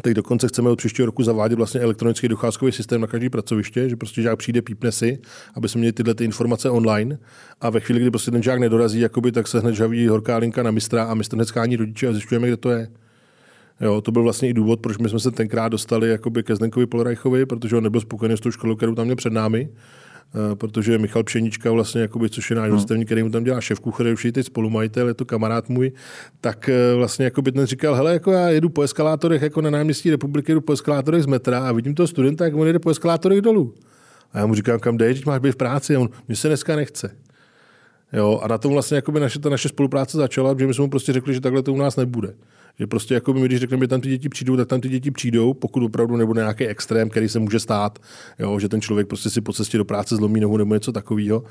Teď dokonce chceme od příštího roku zavádět vlastně elektronický docházkový systém na každý pracoviště, že prostě žák přijde, pípne si, aby jsme měli tyhle ty informace online a ve chvíli, kdy prostě ten žák nedorazí, jakoby, tak se hned žaví horká linka na mistra a mistr hned rodiče a zjišťujeme, kde to je. Jo, to byl vlastně i důvod, proč my jsme se tenkrát dostali jakoby ke Zdenkovi Polorajchovi, protože on nebyl spokojený s tou školou, kterou tam měl před námi. Eh, protože Michal Pšenička, vlastně, jakoby, což je náš hmm. vrstevník, který mu tam dělá šéf kuchař, už je teď spolumajitel, je to kamarád můj, tak eh, vlastně jakoby ten říkal, hele, jako já jedu po eskalátorech, jako na náměstí republiky, jedu po eskalátorech z metra a vidím toho studenta, jak on jede po eskalátorech dolů. A já mu říkám, kam jdeš, máš být v práci? A on, mě se dneska nechce. Jo, a na tom vlastně jakoby naše, ta naše spolupráce začala, že my jsme mu prostě řekli, že takhle to u nás nebude. Že prostě jako my, když řekneme, že tam ty děti přijdou, tak tam ty děti přijdou, pokud opravdu nebude nějaký extrém, který se může stát, jo, že ten člověk prostě si po cestě do práce zlomí nohu nebo něco takového,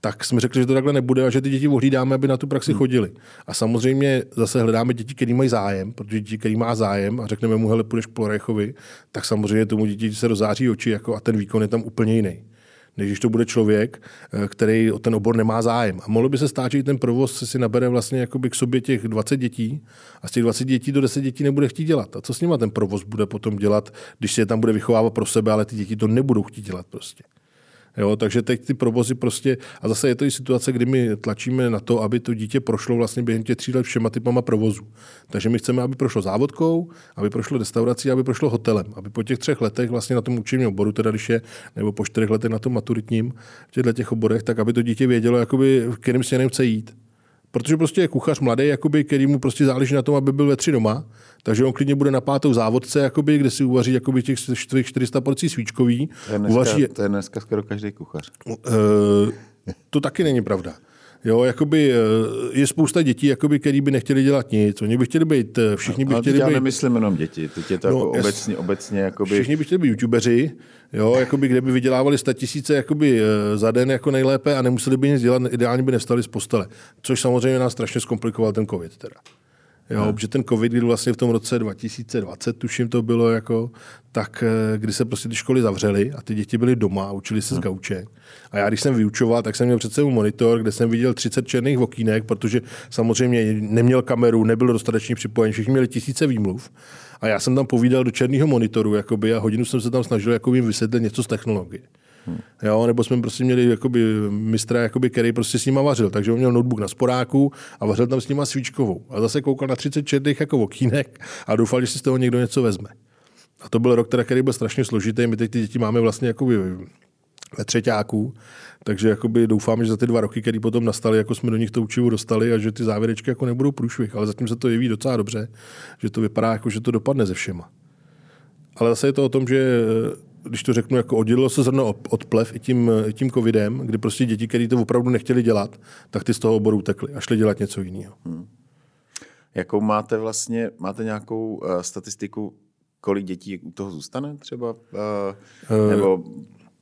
tak jsme řekli, že to takhle nebude a že ty děti ohlídáme, aby na tu praxi hmm. chodili. A samozřejmě zase hledáme děti, které mají zájem, protože děti, který má zájem a řekneme mu, hele, půjdeš po Rechovi, tak samozřejmě tomu děti se rozáří oči jako, a ten výkon je tam úplně jiný než když to bude člověk, eh, který o ten obor nemá zájem. A mohlo by se stát, že ten provoz si nabere vlastně jakoby k sobě těch 20 dětí a z těch 20 dětí do 10 dětí nebude chtít dělat. A co s nima ten provoz bude potom dělat, když se je tam bude vychovávat pro sebe, ale ty děti to nebudou chtít dělat prostě. Jo, takže teď ty provozy prostě, a zase je to i situace, kdy my tlačíme na to, aby to dítě prošlo vlastně během těch tří let všema typama provozu. Takže my chceme, aby prošlo závodkou, aby prošlo restaurací, aby prošlo hotelem. Aby po těch třech letech vlastně na tom učení oboru, teda když je, nebo po čtyřech letech na tom maturitním, v těchto těch oborech, tak aby to dítě vědělo, jakoby, v kterým směrem chce jít. Protože prostě je kuchař mladý, jakoby, který mu prostě záleží na tom, aby byl ve tři doma, takže on klidně bude na pátou závodce, jakoby, kde si uvaří jakoby, těch 400 porcí svíčkový. To je dneska, uvaří... to je dneska skoro každý kuchař. Uh, to taky není pravda. Jo, jakoby eh, je spousta dětí, jakoby, který by nechtěli dělat nic. Oni by chtěli být, eh, všichni by chtěli já být... nemyslím jenom děti, teď je to no, jako obecně, obecně jakoby... Všichni by chtěli být youtubeři, jo, jakoby, kde by vydělávali 100 tisíce jakoby, za den jako nejlépe a nemuseli by nic dělat, ideálně by nestali z postele. Což samozřejmě nás strašně zkomplikoval ten covid teda. Jo, hmm. protože ten covid, kdy vlastně v tom roce 2020, tuším to bylo, jako, tak eh, kdy se prostě ty školy zavřely a ty děti byly doma a učili se hmm. z gauče. A já, když jsem vyučoval, tak jsem měl před sebou monitor, kde jsem viděl 30 černých okýnek, protože samozřejmě neměl kameru, nebyl dostatečně připojen, všichni měli tisíce výmluv. A já jsem tam povídal do černého monitoru jakoby, a hodinu jsem se tam snažil jako jim vysvětlit něco z technologie. Hmm. Jo, nebo jsme prostě měli jakoby, mistra, jakoby, který prostě s nima vařil. Takže on měl notebook na sporáku a vařil tam s nima svíčkovou. A zase koukal na 30 černých jako okýnek a doufal, že si z toho někdo něco vezme. A to byl rok, teda, který byl strašně složitý. My teď ty děti máme vlastně jakoby ve třetíku, takže jakoby doufám, že za ty dva roky, které potom nastaly, jako jsme do nich to učivo dostali a že ty závěrečky jako nebudou průšvih, ale zatím se to jeví docela dobře, že to vypadá jako, že to dopadne ze všema. Ale zase je to o tom, že když to řeknu, jako oddělilo se zrno od plev i tím, i tím covidem, kdy prostě děti, které to opravdu nechtěli dělat, tak ty z toho oboru utekly a šli dělat něco jiného. Hmm. Jakou máte vlastně, máte nějakou uh, statistiku, kolik dětí u toho zůstane třeba? Uh, nebo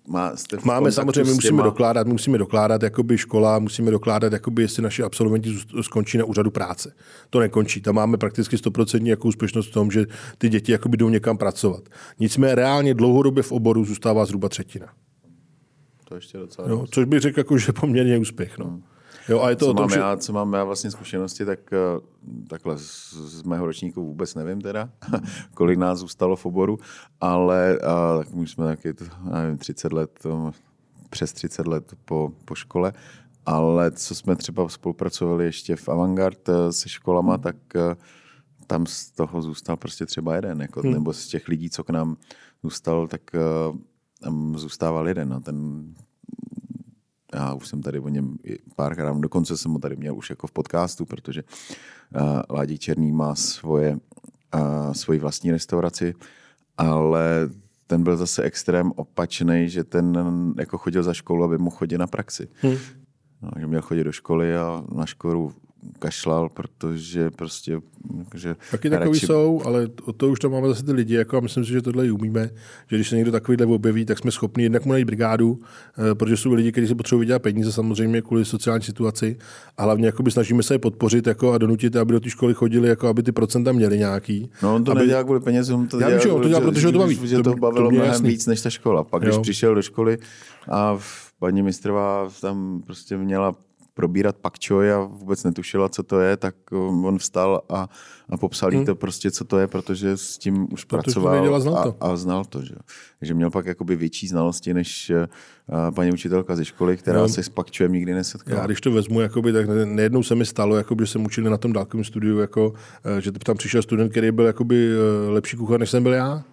má, jste Máme samozřejmě, my musíme dokládat, my musíme dokládat jakoby škola, musíme dokládat, jakoby, jestli naši absolventi skončí na úřadu práce. To nekončí. Tam máme prakticky 100% jako úspěšnost v tom, že ty děti jakoby jdou někam pracovat. Nicméně reálně dlouhodobě v oboru zůstává zhruba třetina. To ještě docela. Jo, což bych řekl, jako, že poměrně úspěch. No. Hmm. Jo, a je to co, tom, mám že... já, co mám já vlastně zkušenosti, tak eh, takhle z, z mého ročníku vůbec nevím teda, [laughs] kolik nás zůstalo v oboru, ale a, tak my jsme taky, nevím, 30 let, přes 30 let po, po škole, ale co jsme třeba spolupracovali ještě v Avantgard eh, se školama, hmm. tak eh, tam z toho zůstal prostě třeba jeden, jako, hmm. nebo z těch lidí, co k nám zůstal, tak tam zůstával jeden a ten já už jsem tady o něm párkrát, dokonce jsem ho tady měl už jako v podcastu, protože uh, Ládí Černý má svoje, uh, svoji vlastní restauraci, ale ten byl zase extrém opačný, že ten jako chodil za školu, aby mu chodil na praxi. Hmm. No, že měl chodit do školy a na školu kašlal, protože prostě... Že Taky takový radši... jsou, ale o to už tam máme zase ty lidi jako a myslím si, že tohle i umíme, že když se někdo takovýhle objeví, tak jsme schopni jednak mu najít brigádu, eh, protože jsou lidi, kteří se potřebují vydělat peníze samozřejmě kvůli sociální situaci a hlavně jakoby snažíme se je podpořit jako a donutit, aby do té školy chodili, jako aby ty procenta měli nějaký. No on to aby... nedělá kvůli penězům, to Já dělá, to dělá, protože to baví. Že to, to bavilo to mnohem jasný. víc než ta škola. Pak když Jo. přišel do školy a paní mistrová tam prostě měla probírat pakčoj a vůbec netušila, co to je, tak on vstal a, a popsal jí Hmm. to prostě, co to je, protože s tím už Protože to pracoval věděl a znal a, to. a znal to. Že? Takže měl pak jakoby větší znalosti než eh, paní učitelka ze školy, která No. se s pakčojem nikdy nesetkala. Já když to vezmu, jakoby, tak ne- nejednou se mi stalo, jakoby, že jsem učil na tom dálkovém studiu, jako, eh, že tam přišel student, který byl jakoby, eh, lepší kuchař, než jsem byl já.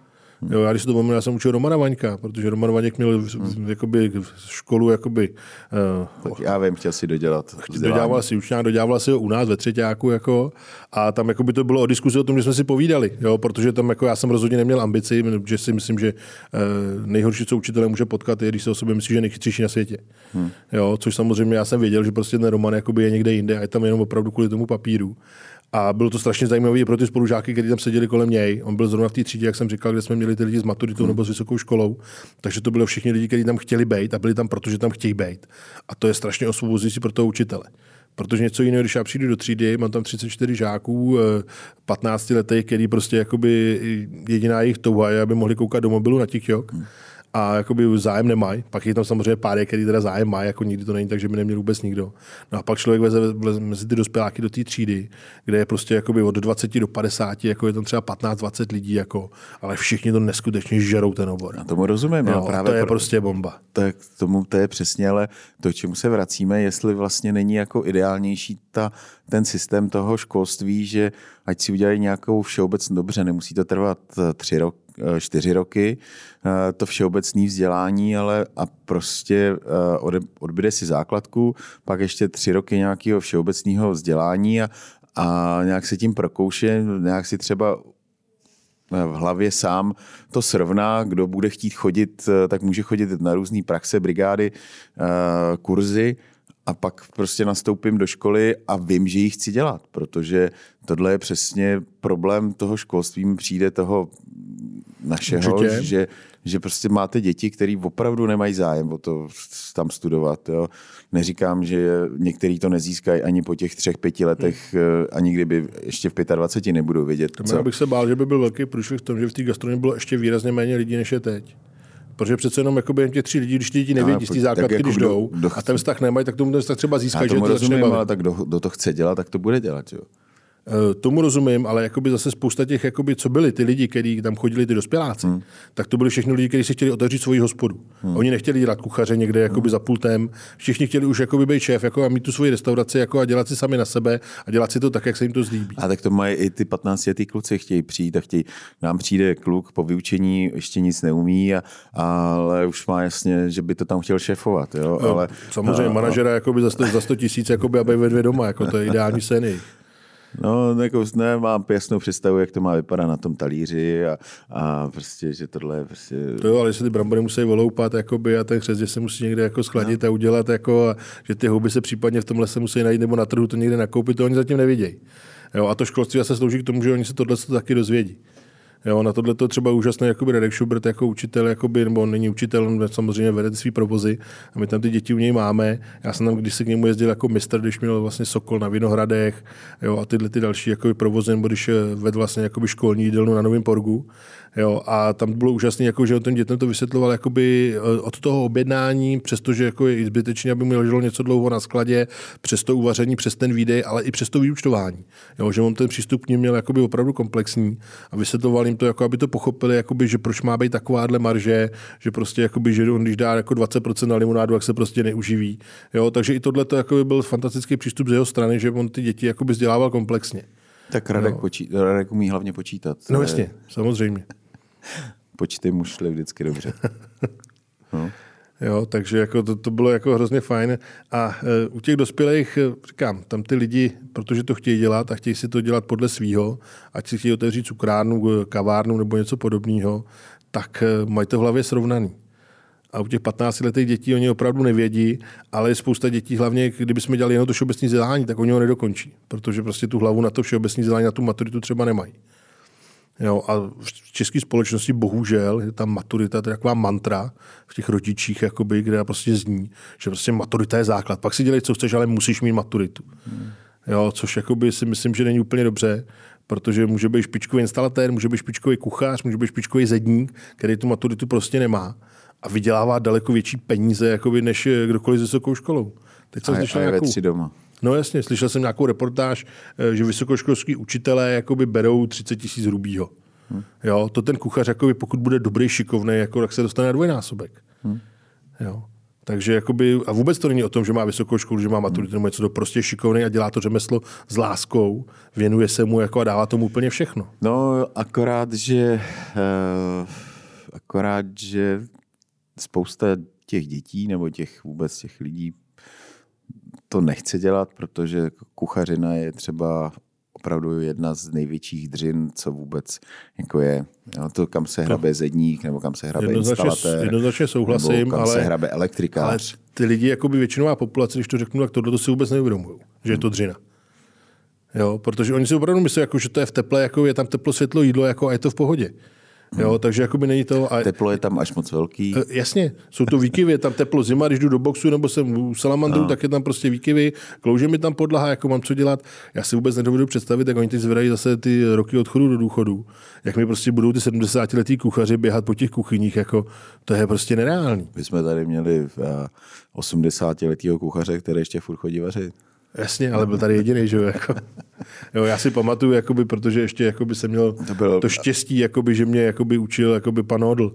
Jo, já když si to pomenu, já jsem učil Romana Vaňka, protože Roman Vaněk měl hmm. jakoby, školu jakoby, uh, Tak já vím, chtěl si dodělat. vzdělání. dodělával si učňák, dodělával si ho u nás ve třetíku, jako, a tam jako by to bylo o diskuzi o tom, že jsme si povídali, jo, protože tam jako já jsem rozhodně neměl ambici, že si myslím, že uh, nejhorší, co učitele může potkat, je, když se o sobě myslí, že nejchytřejší na světě. Hmm. Jo, což samozřejmě já jsem věděl, že prostě ten Roman jakoby je někde jinde a je tam jenom opravdu kvůli tomu papíru. A bylo to strašně zajímavé pro ty spolužáky, kteří tam seděli kolem něj. On byl zrovna v té třídě, jak jsem říkal, kde jsme měli ty lidi s maturitou hmm. nebo s vysokou školou. Takže to byly všichni lidi, kteří tam chtěli být a byli tam, protože tam chtějí být. A to je strašně osvobozující pro toho učitele. Protože něco jiného, když já přijdu do třídy, mám tam 34 žáků, eh, 15 letých, který prostě jakoby jediná jejich touha je, aby mohli koukat do mobilu na TikTok. Hmm a jakoby zájem nemají. Pak je tam samozřejmě pár, který teda zájem má, jako nikdy to není tak, že by neměl vůbec nikdo. No a pak člověk veze veze mezi ty dospěláky do té třídy, kde je prostě jakoby od 20 do 50, jako je tam třeba 15-20 lidí, jako, ale všichni to neskutečně žerou ten obor. A tomu rozumím. Jo, No, právě to je pro- prostě bomba. Tak tomu to je přesně, ale to, čemu se vracíme, jestli vlastně není jako ideálnější ta, ten systém toho školství, že ať si udělají nějakou všeobecnou, dobře, nemusí to trvat eh, tři rok, eh, čtyři roky, eh, to všeobecné vzdělání, ale a prostě eh, odbyde si základku, pak ještě tři roky nějakého všeobecného vzdělání a, a nějak se tím prokouše, nějak si třeba v hlavě sám to srovná, kdo bude chtít chodit, eh, tak může chodit na různé praxe, brigády, eh, kurzy a pak prostě nastoupím do školy a vím, že ji chci dělat, protože tohle je přesně problém toho školství, mi přijde toho našeho, Určitě. že, že prostě máte děti, které opravdu nemají zájem o to tam studovat. Jo. Neříkám, že některý to nezískají ani po těch třech, pěti letech, eh, ani kdyby ještě v 25 nebudou vědět, Tam já bych se bál, že by byl velký průšvih v tom, že v té gastronomii bylo ještě výrazně méně lidí, než je teď. Protože přece jenom jakoby jen těch tři lidí, když ty lidi nevědí z té základky, jako když jdou kdo a ten vztah nemají, tak tomu ten vztah třeba získají, že to začne rozumím, bavit. ale tak kdo, kdo to chce dělat, tak to bude dělat. Jo. Eh, Tomu rozumím, ale jakoby zase spousta těch, jakoby, co byli ty lidi, kteří tam chodili, ty dospěláci, hmm. tak to byli všechny lidi, kteří si chtěli otevřít svoji hospodu. Hmm. Oni nechtěli dělat kuchaře někde jakoby za pultem, všichni chtěli už jakoby být šéf jako a mít tu svoji restauraci jako a dělat si sami na sebe a dělat si to tak, jak se jim to zlíbí. A tak to mají i ty 15 letý kluci, chtějí přijít a chtějí, nám přijde kluk po vyučení, ještě nic neumí, a, ale už má jasně, že by to tam chtěl šéfovat. Jo? Ale, Samozřejmě manažera jakoby za 100, za 100 tisíc, aby ve dvě doma, jako to je ideální sen. No, jako, ne, mám jasnou představu, jak to má vypadat na tom talíři a, a prostě, že tohle je prostě... To jo, ale jestli ty brambory musí voloupat jakoby, a ten že se musí někde jako schladit no. a udělat, jako, a že ty houby se případně v tomhle se musí najít nebo na trhu to někde nakoupit, to oni zatím nevidějí. Jo, a to školství se slouží k tomu, že oni se tohle taky dozvědí. Jo, na tohle to třeba úžasný jakoby Radek Schubert jako učitel, jakoby, nebo on není učitel, on samozřejmě vede ty svý provozy a my tam ty děti u něj máme. Já jsem tam, když se k němu jezdil jako mistr, když měl vlastně Sokol na Vinohradech jo, a tyhle ty další jakoby, provozy, nebo když eh, vedl vlastně jakoby školní jídelnu na Novém Porgu. Jo, a tam bylo úžasné, jako, že on těm dětem to vysvětloval jakoby eh, od toho objednání, přestože jako je i zbytečně, aby mu leželo něco dlouho na skladě, přes to uvaření, přes ten výdej, ale i přes to vyučtování. Jo, že on ten přístup k ním měl jakoby opravdu komplexní a vysvětloval jim to, jako aby to pochopili, jakoby, že proč má být takováhle marže, že prostě jakoby, že on když dá jako 20% na limonádu, jak se prostě neuživí. Jo, takže i tohle to jakoby byl fantastický přístup z jeho strany, že on ty děti jakoby vzdělával komplexně. Tak Radek, počí, Radek umí hlavně počítat. No jasně, samozřejmě. Počty mu šly vždycky dobře. [laughs] No. Jo, takže jako to, to bylo jako hrozně fajn. A e, u těch dospělých, e, říkám, tam ty lidi, protože to chtějí dělat a chtějí si to dělat podle svýho, ať si chtějí otevřít cukrárnu, e, kavárnu nebo něco podobného, tak e, mají to v hlavě srovnaný. A u těch 15 letých dětí oni opravdu nevědí, ale je spousta dětí, hlavně kdyby jsme dělali jenom to všeobecné vzdělání, tak oni ho nedokončí, protože prostě tu hlavu na to všeobecné vzdělání, na tu maturitu třeba nemají. Jo, a v české společnosti bohužel je tam maturita, to je taková mantra v těch rodičích, jakoby, kde prostě zní, že prostě maturita je základ. Pak si dělej, co chceš, ale musíš mít maturitu. Hmm. Jo, což jakoby si myslím, že není úplně dobře, protože může být špičkový instalatér, může být špičkový kuchař, může být špičkový zedník, který tu maturitu prostě nemá a vydělává daleko větší peníze jakoby, než kdokoliv s vysokou školou. Teď jsem a, a je nějakou... doma. No jasně, slyšel jsem nějakou reportáž, eh, že vysokoškolský učitelé jakoby berou 30 tisíc hrubýho. Hmm. Jo, to ten kuchař, jakoby, pokud bude dobrý, šikovný, jako, tak se dostane na dvojnásobek. Hmm. Jo. Takže jakoby, a vůbec to není o tom, že má vysokou školu, že má maturitu nebo něco, to prostě šikovný a dělá to řemeslo s láskou, věnuje se mu jako a dává tomu úplně všechno. No, akorát, že uh, akorát, že spousta těch dětí nebo těch vůbec těch lidí to nechce dělat, protože kuchařina je třeba opravdu jedna z největších dřin, co vůbec jako je. Jo, to, kam se hrabe zedník, nebo kam se hrabe jednoznačně, instalatér. Jednoznačně souhlasím, nebo kam ale, se hrabe elektrikář. Ale ty lidi, jakoby většinová populace, když to řeknu, tak tohle to si vůbec neuvědomují, že je to dřina. Jo, protože oni si opravdu myslí, jako, že to je v teple, jako je tam teplo, světlo, jídlo jako, a je to v pohodě. Jo, takže jakoby není to... A... Teplo je tam až moc velký. E, jasně, jsou to výkyvy, je tam teplo zima, když jdu do boxu nebo jsem u salamandru, no. tak je tam prostě výkyvy, klouže mi tam podlaha, jako mám co dělat. Já si vůbec nedovedu představit, jak oni teď zvedají zase ty roky odchodu do důchodu. Jak mi prostě budou ty 70-letí kuchaři běhat po těch kuchyních, jako to je prostě nereálný. My jsme tady měli 80-letého kuchaře, který ještě furt chodí vařit. Jasně, ale byl tady jediný, že jo. Jako. [laughs] jo já si pamatuju, jakoby, protože ještě jakoby, jsem měl to, bylo... to štěstí, jakoby, že mě jakoby, učil jakoby, pan Odl.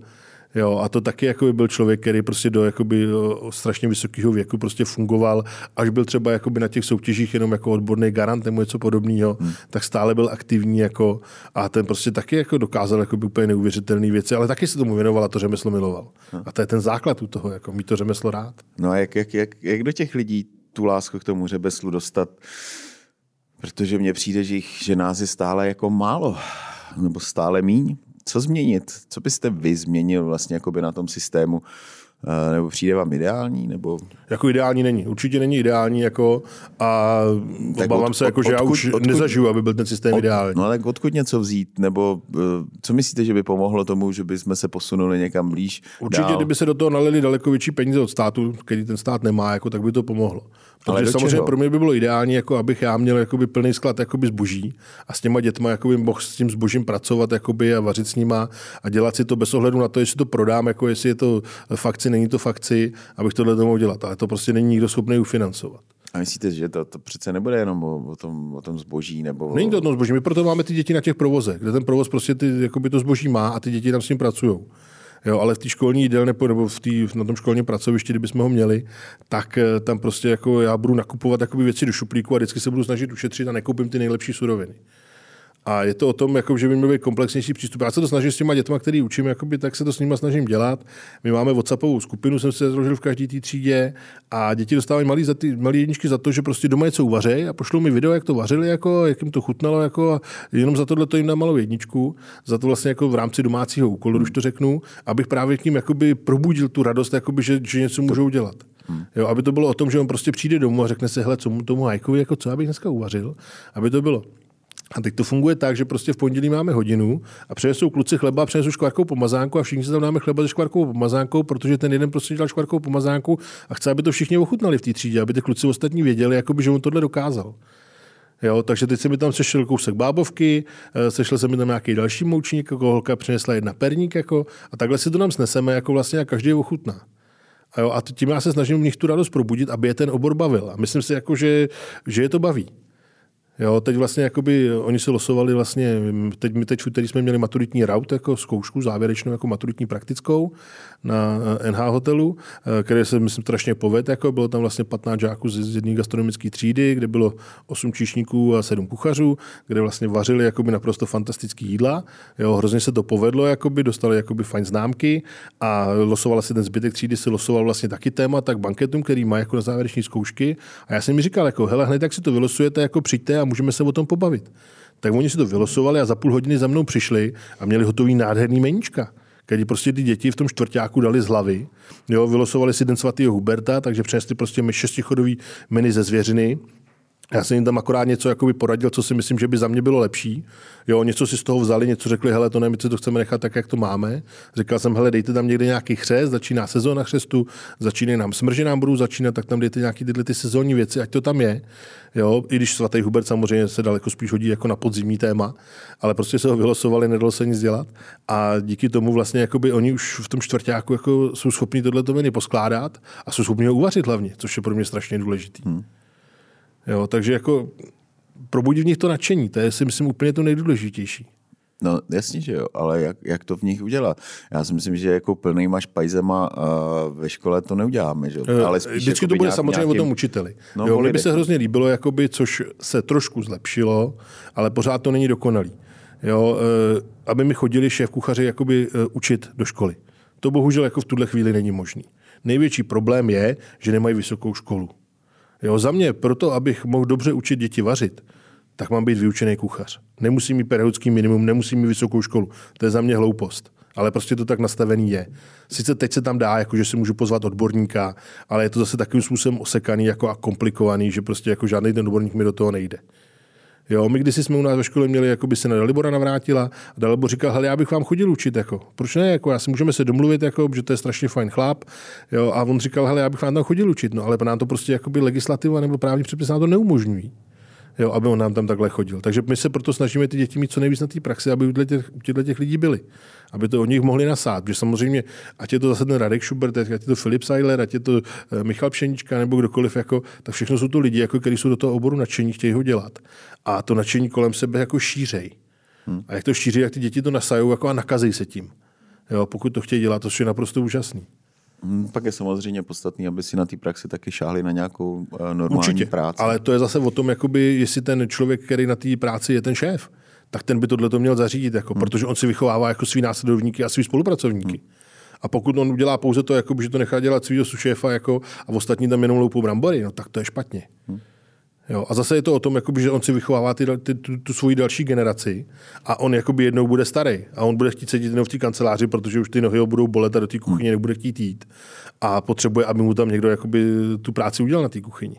Jo, a to taky jakoby, byl člověk, který prostě do jakoby, strašně vysokého věku prostě fungoval, až byl třeba jakoby, na těch soutěžích jenom jako odborný garant nebo něco podobného, hmm. tak stále byl aktivní jako, a ten prostě taky jako dokázal jakoby, úplně neuvěřitelné věci, ale taky se tomu věnoval a to řemeslo miloval. Hmm. A to je ten základ u toho, jako mít to řemeslo rád. No a jak, jak, jak, jak do těch lidí tu lásku k tomu řebeslu dostat, protože mně přijde, že, jich, že nás je stále jako málo, nebo stále míň. Co změnit? Co byste vy změnil vlastně na tom systému? Eh, nebo přijde vám ideální? Nebo... Jako ideální není. Určitě není ideální jako a tak obávám od, se, jako, od, že odkud, já už odkud, nezažiju, aby byl ten systém od, ideální. No tak odkud něco vzít? Nebo uh, co myslíte, že by pomohlo tomu, že bychom se posunuli někam blíž? Určitě, dál? kdyby se do toho nalili daleko větší peníze od státu, který ten stát nemá, jako, tak by to pomohlo. Protože Ale samozřejmě čeho? pro mě by bylo ideální, jako abych já měl jakoby plný sklad jakoby zboží a s těma dětma jakoby mohl s tím zbožím pracovat jakoby a vařit s nima a dělat si to bez ohledu na to, jestli to prodám, jako jestli je to fakci, není to fakci, abych tohle mohl dělat. Ale to prostě není nikdo schopný ufinancovat. A myslíte, že to, to přece nebude jenom o, o, tom, o tom zboží? Nebo Není to o tom zboží, my proto máme ty děti na těch provozech, kde ten provoz prostě ty, jakoby to zboží má a ty děti tam s ním pracují. Jo, ale v té školní jídelně nebo v tý, na tom školním pracovišti, kdybychom ho měli, tak eh, tam prostě jako já budu nakupovat věci do šuplíku a vždycky se budu snažit ušetřit a nekoupím ty nejlepší suroviny. A je to o tom, jako, že by měl být komplexnější přístup. Já se to snažím s těma dětmi, který učím, jakoby, tak se to s nimi snažím dělat. My máme WhatsAppovou skupinu, jsem se zložil v každé té třídě a děti dostávají malý, za ty, malý jedničky za to, že prostě doma něco uvaří a pošlou mi video, jak to vařili, jako, jak jim to chutnalo, jako, a jenom za tohle to jim dám malou jedničku, za to vlastně jako v rámci domácího úkolu, když to řeknu, abych právě k ním jakoby probudil tu radost, jakoby, že, že něco můžou dělat. Hmm. Jo, aby to bylo o tom, že on prostě přijde domů a řekne si, hele, co mu tomu hajkovi, jako co abych dneska uvařil, aby to bylo. A teď to funguje tak, že prostě v pondělí máme hodinu a přinesou kluci chleba, přinesou škvarkou pomazánku a všichni se tam dáme chleba se škvarkou pomazánkou, protože ten jeden prostě dělal škvarkou pomazánku a chce, aby to všichni ochutnali v té třídě, aby ty kluci ostatní věděli, jakoby, že on tohle dokázal. Jo, takže teď se mi tam sešel kousek bábovky, eh, sešel se mi tam nějaký další moučník, jako holka přinesla jedna perník, jako, a takhle si to nám sneseme, jako vlastně a každý je ochutná. A, jo, a tím já se snažím v nich tu radost probudit, aby je ten obor bavil. A myslím si, jako, že, že je to baví. Jo, teď vlastně jakoby, oni se losovali vlastně, teď my teď v jsme měli maturitní route jako zkoušku závěrečnou jako maturitní praktickou na NH hotelu, eh, které se myslím strašně poved, jako bylo tam vlastně 15 žáků z jedné gastronomické třídy, kde bylo 8 číšníků a 7 kuchařů, kde vlastně vařili jakoby naprosto fantastický jídla. Jo, hrozně se to povedlo, jakoby, dostali jakoby fajn známky a losovala se ten zbytek třídy, se losoval vlastně taky téma, tak banketům, který má jako na závěreční zkoušky. A já jsem mi říkal, jako, hele, hned jak si to vylosujete, jako přijďte a můžeme se o tom pobavit. Tak oni si to vylosovali a za půl hodiny za mnou přišli a měli hotový nádherný meníčka kdy prostě ty děti v tom čtvrtáku dali z hlavy, jo, vylosovali si den svatého Huberta, takže přinesli prostě šestichodový menu ze zvěřiny, já jsem jim tam akorát něco jakoby poradil, co si myslím, že by za mě bylo lepší. Jo, něco si z toho vzali, něco řekli, hele, to ne, my si to chceme nechat tak, jak to máme. Říkal jsem, hele, dejte tam někde nějaký chřest, začíná sezóna chřestu, začínají nám smrže nám budou začínat, tak tam dejte nějaké tyhle ty sezónní věci, ať to tam je. Jo, i když svatý Hubert samozřejmě se daleko spíš hodí jako na podzimní téma, ale prostě se ho vylosovali, nedalo se nic dělat. A díky tomu vlastně jakoby oni už v tom čtvrtáku jako jsou schopni tohle to poskládat a jsou schopni ho uvařit hlavně, což je pro mě strašně důležitý. Hmm. Jo, takže jako probudit v nich to nadšení, to je si myslím úplně to nejdůležitější. No jasně, že jo, ale jak, jak to v nich udělat? Já si myslím, že jako plnýma špajzema uh, ve škole to neuděláme, že jo? Ale spíš Vždycky to bude nějak, samozřejmě nějakým... o tom učiteli. No, jo, mně by se hrozně líbilo, jakoby, což se trošku zlepšilo, ale pořád to není dokonalý. Jo, uh, aby mi chodili šéf kuchaři jakoby, uh, učit do školy. To bohužel jako v tuhle chvíli není možný. Největší problém je, že nemají vysokou školu. Jo, za mě, proto, abych mohl dobře učit děti vařit, tak mám být vyučený kuchař. Nemusím mít pedagogický minimum, nemusím mít vysokou školu. To je za mě hloupost. Ale prostě to tak nastavený je. Sice teď se tam dá, jako že si můžu pozvat odborníka, ale je to zase takovým způsobem osekaný jako a komplikovaný, že prostě jako žádný ten odborník mi do toho nejde. Jo, my když jsme u nás ve škole měli, jako by se na Dalibora navrátila a Dalibor říkal, hele, já bych vám chodil učit, jako, proč ne, jako, já si můžeme se domluvit, jako, že to je strašně fajn chlap, jo, a on říkal, hele, já bych vám tam chodil učit, no, ale nám to prostě jako by legislativa nebo právní předpis nám to neumožňují jo, aby on nám tam takhle chodil. Takže my se proto snažíme ty děti mít co nejvíc na té praxi, aby u těch, těchto těch lidí byli. Aby to od nich mohli nasát. Protože samozřejmě, ať je to zase ten Radek Schubert, ať je to Filip Seiler, ať je to eh, Michal Pšenička nebo kdokoliv, jako, tak všechno jsou to lidi, jako, kteří jsou do toho oboru nadšení, chtějí ho dělat. A to nadšení kolem sebe jako šířej. Hmm. A jak to šíří, jak ty děti to nasajou jako a nakazí se tím. Jo, pokud to chtějí dělat, to je naprosto úžasný. Hmm, pak je samozřejmě podstatný, aby si na té praxi taky šáhli na nějakou uh, normální Určitě, práci. Ale to je zase o tom, jakoby, jestli ten člověk, který na té práci je ten šéf, tak ten by tohle to měl zařídit, jako, hmm. protože on si vychovává jako svý následovníky a svý spolupracovníky. Hmm. A pokud on udělá pouze to, jako, že to nechá dělat svého šéfa jako, a ostatní tam jenom loupou brambory, no tak to je špatně. Hmm. Jo, a zase je to o tom, jakoby, že on si vychovává ty, ty, tu, tu svoji další generaci a on jakoby jednou bude starý a on bude chtít sedět jenom v té kanceláři, protože už ty nohy ho budou bolet a do té kuchyně hmm. nebude chtít jít. A potřebuje, aby mu tam někdo jakoby, tu práci udělal na té kuchyni.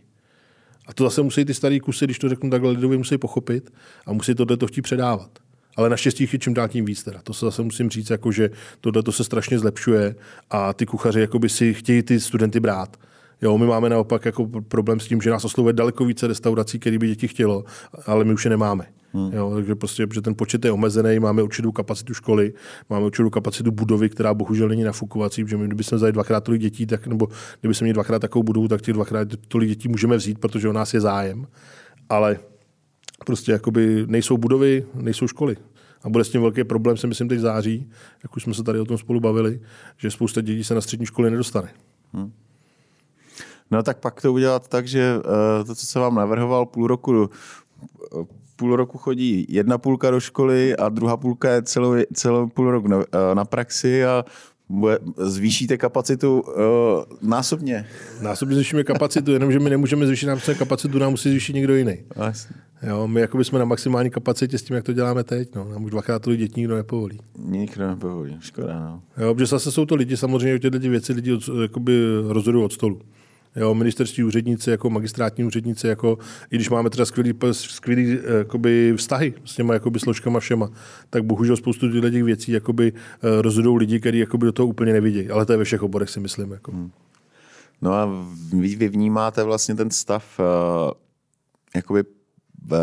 A to zase musí ty starý kusy, když to řeknu takhle lidově, musí pochopit a musí tohle to chtít předávat. Ale naštěstí je čím dál tím víc. Teda. To se zase musím říct, jako, že tohle to se strašně zlepšuje a ty kuchaři jakoby si chtějí ty studenty brát. Jo, my máme naopak jako problém s tím, že nás oslovuje daleko více restaurací, které by děti chtělo, ale my už je nemáme. Hmm. Jo, takže prostě, protože ten počet je omezený, máme určitou kapacitu školy, máme určitou kapacitu budovy, která bohužel není nafukovací, protože my, kdyby jsme vzali dvakrát tolik dětí, tak, nebo kdyby jsme měli dvakrát takovou budovu, tak těch dvakrát tolik dětí můžeme vzít, protože o nás je zájem. Ale prostě jakoby nejsou budovy, nejsou školy. A bude s tím velký problém, si myslím, teď září, jak už jsme se tady o tom spolu bavili, že spousta dětí se na střední školy nedostane. Hmm. No tak pak to udělat tak, že uh, to, co se vám navrhoval, půl roku, půl roku chodí jedna půlka do školy a druhá půlka je celou, celou půl rok na, uh, na praxi a bude, zvýšíte kapacitu uh, násobně. Násobně zvýšíme kapacitu, jenomže my nemůžeme zvýšit nám kapacitu, nám musí zvýšit někdo jiný. Jo, my jako jsme na maximální kapacitě s tím, jak to děláme teď. No. Nám už dvakrát tolik dětí nikdo nepovolí. Nikdo nepovolí, škoda. No. Jo, protože zase jsou to lidi, samozřejmě tyhle věci lidi od, rozhodují od stolu. Jo, ministerští úředníci, jako magistrátní úředníci, jako, i když máme teda skvělý, skvělý jakoby, vztahy s těma jakoby, složkama všema, tak bohužel spoustu těch věcí jakoby, eh, rozhodují lidi, kteří do toho úplně nevidí. Ale to je ve všech oborech, si myslím. Jako. Hmm. No a vy, vy vnímáte vlastně ten stav uh, jakoby uh,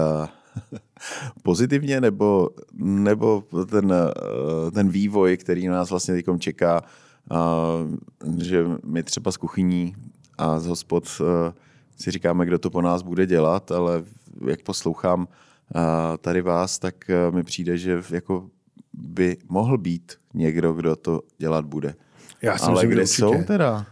[laughs] pozitivně, nebo, nebo ten, uh, ten vývoj, který nás vlastně teď čeká, uh, že my třeba z kuchyní a z hospod eh, si říkáme, kdo to po nás bude dělat, ale jak poslouchám eh, tady vás, tak eh, mi přijde, že jako by mohl být někdo, kdo to dělat bude. Já si ale myslím, kde jsou teda?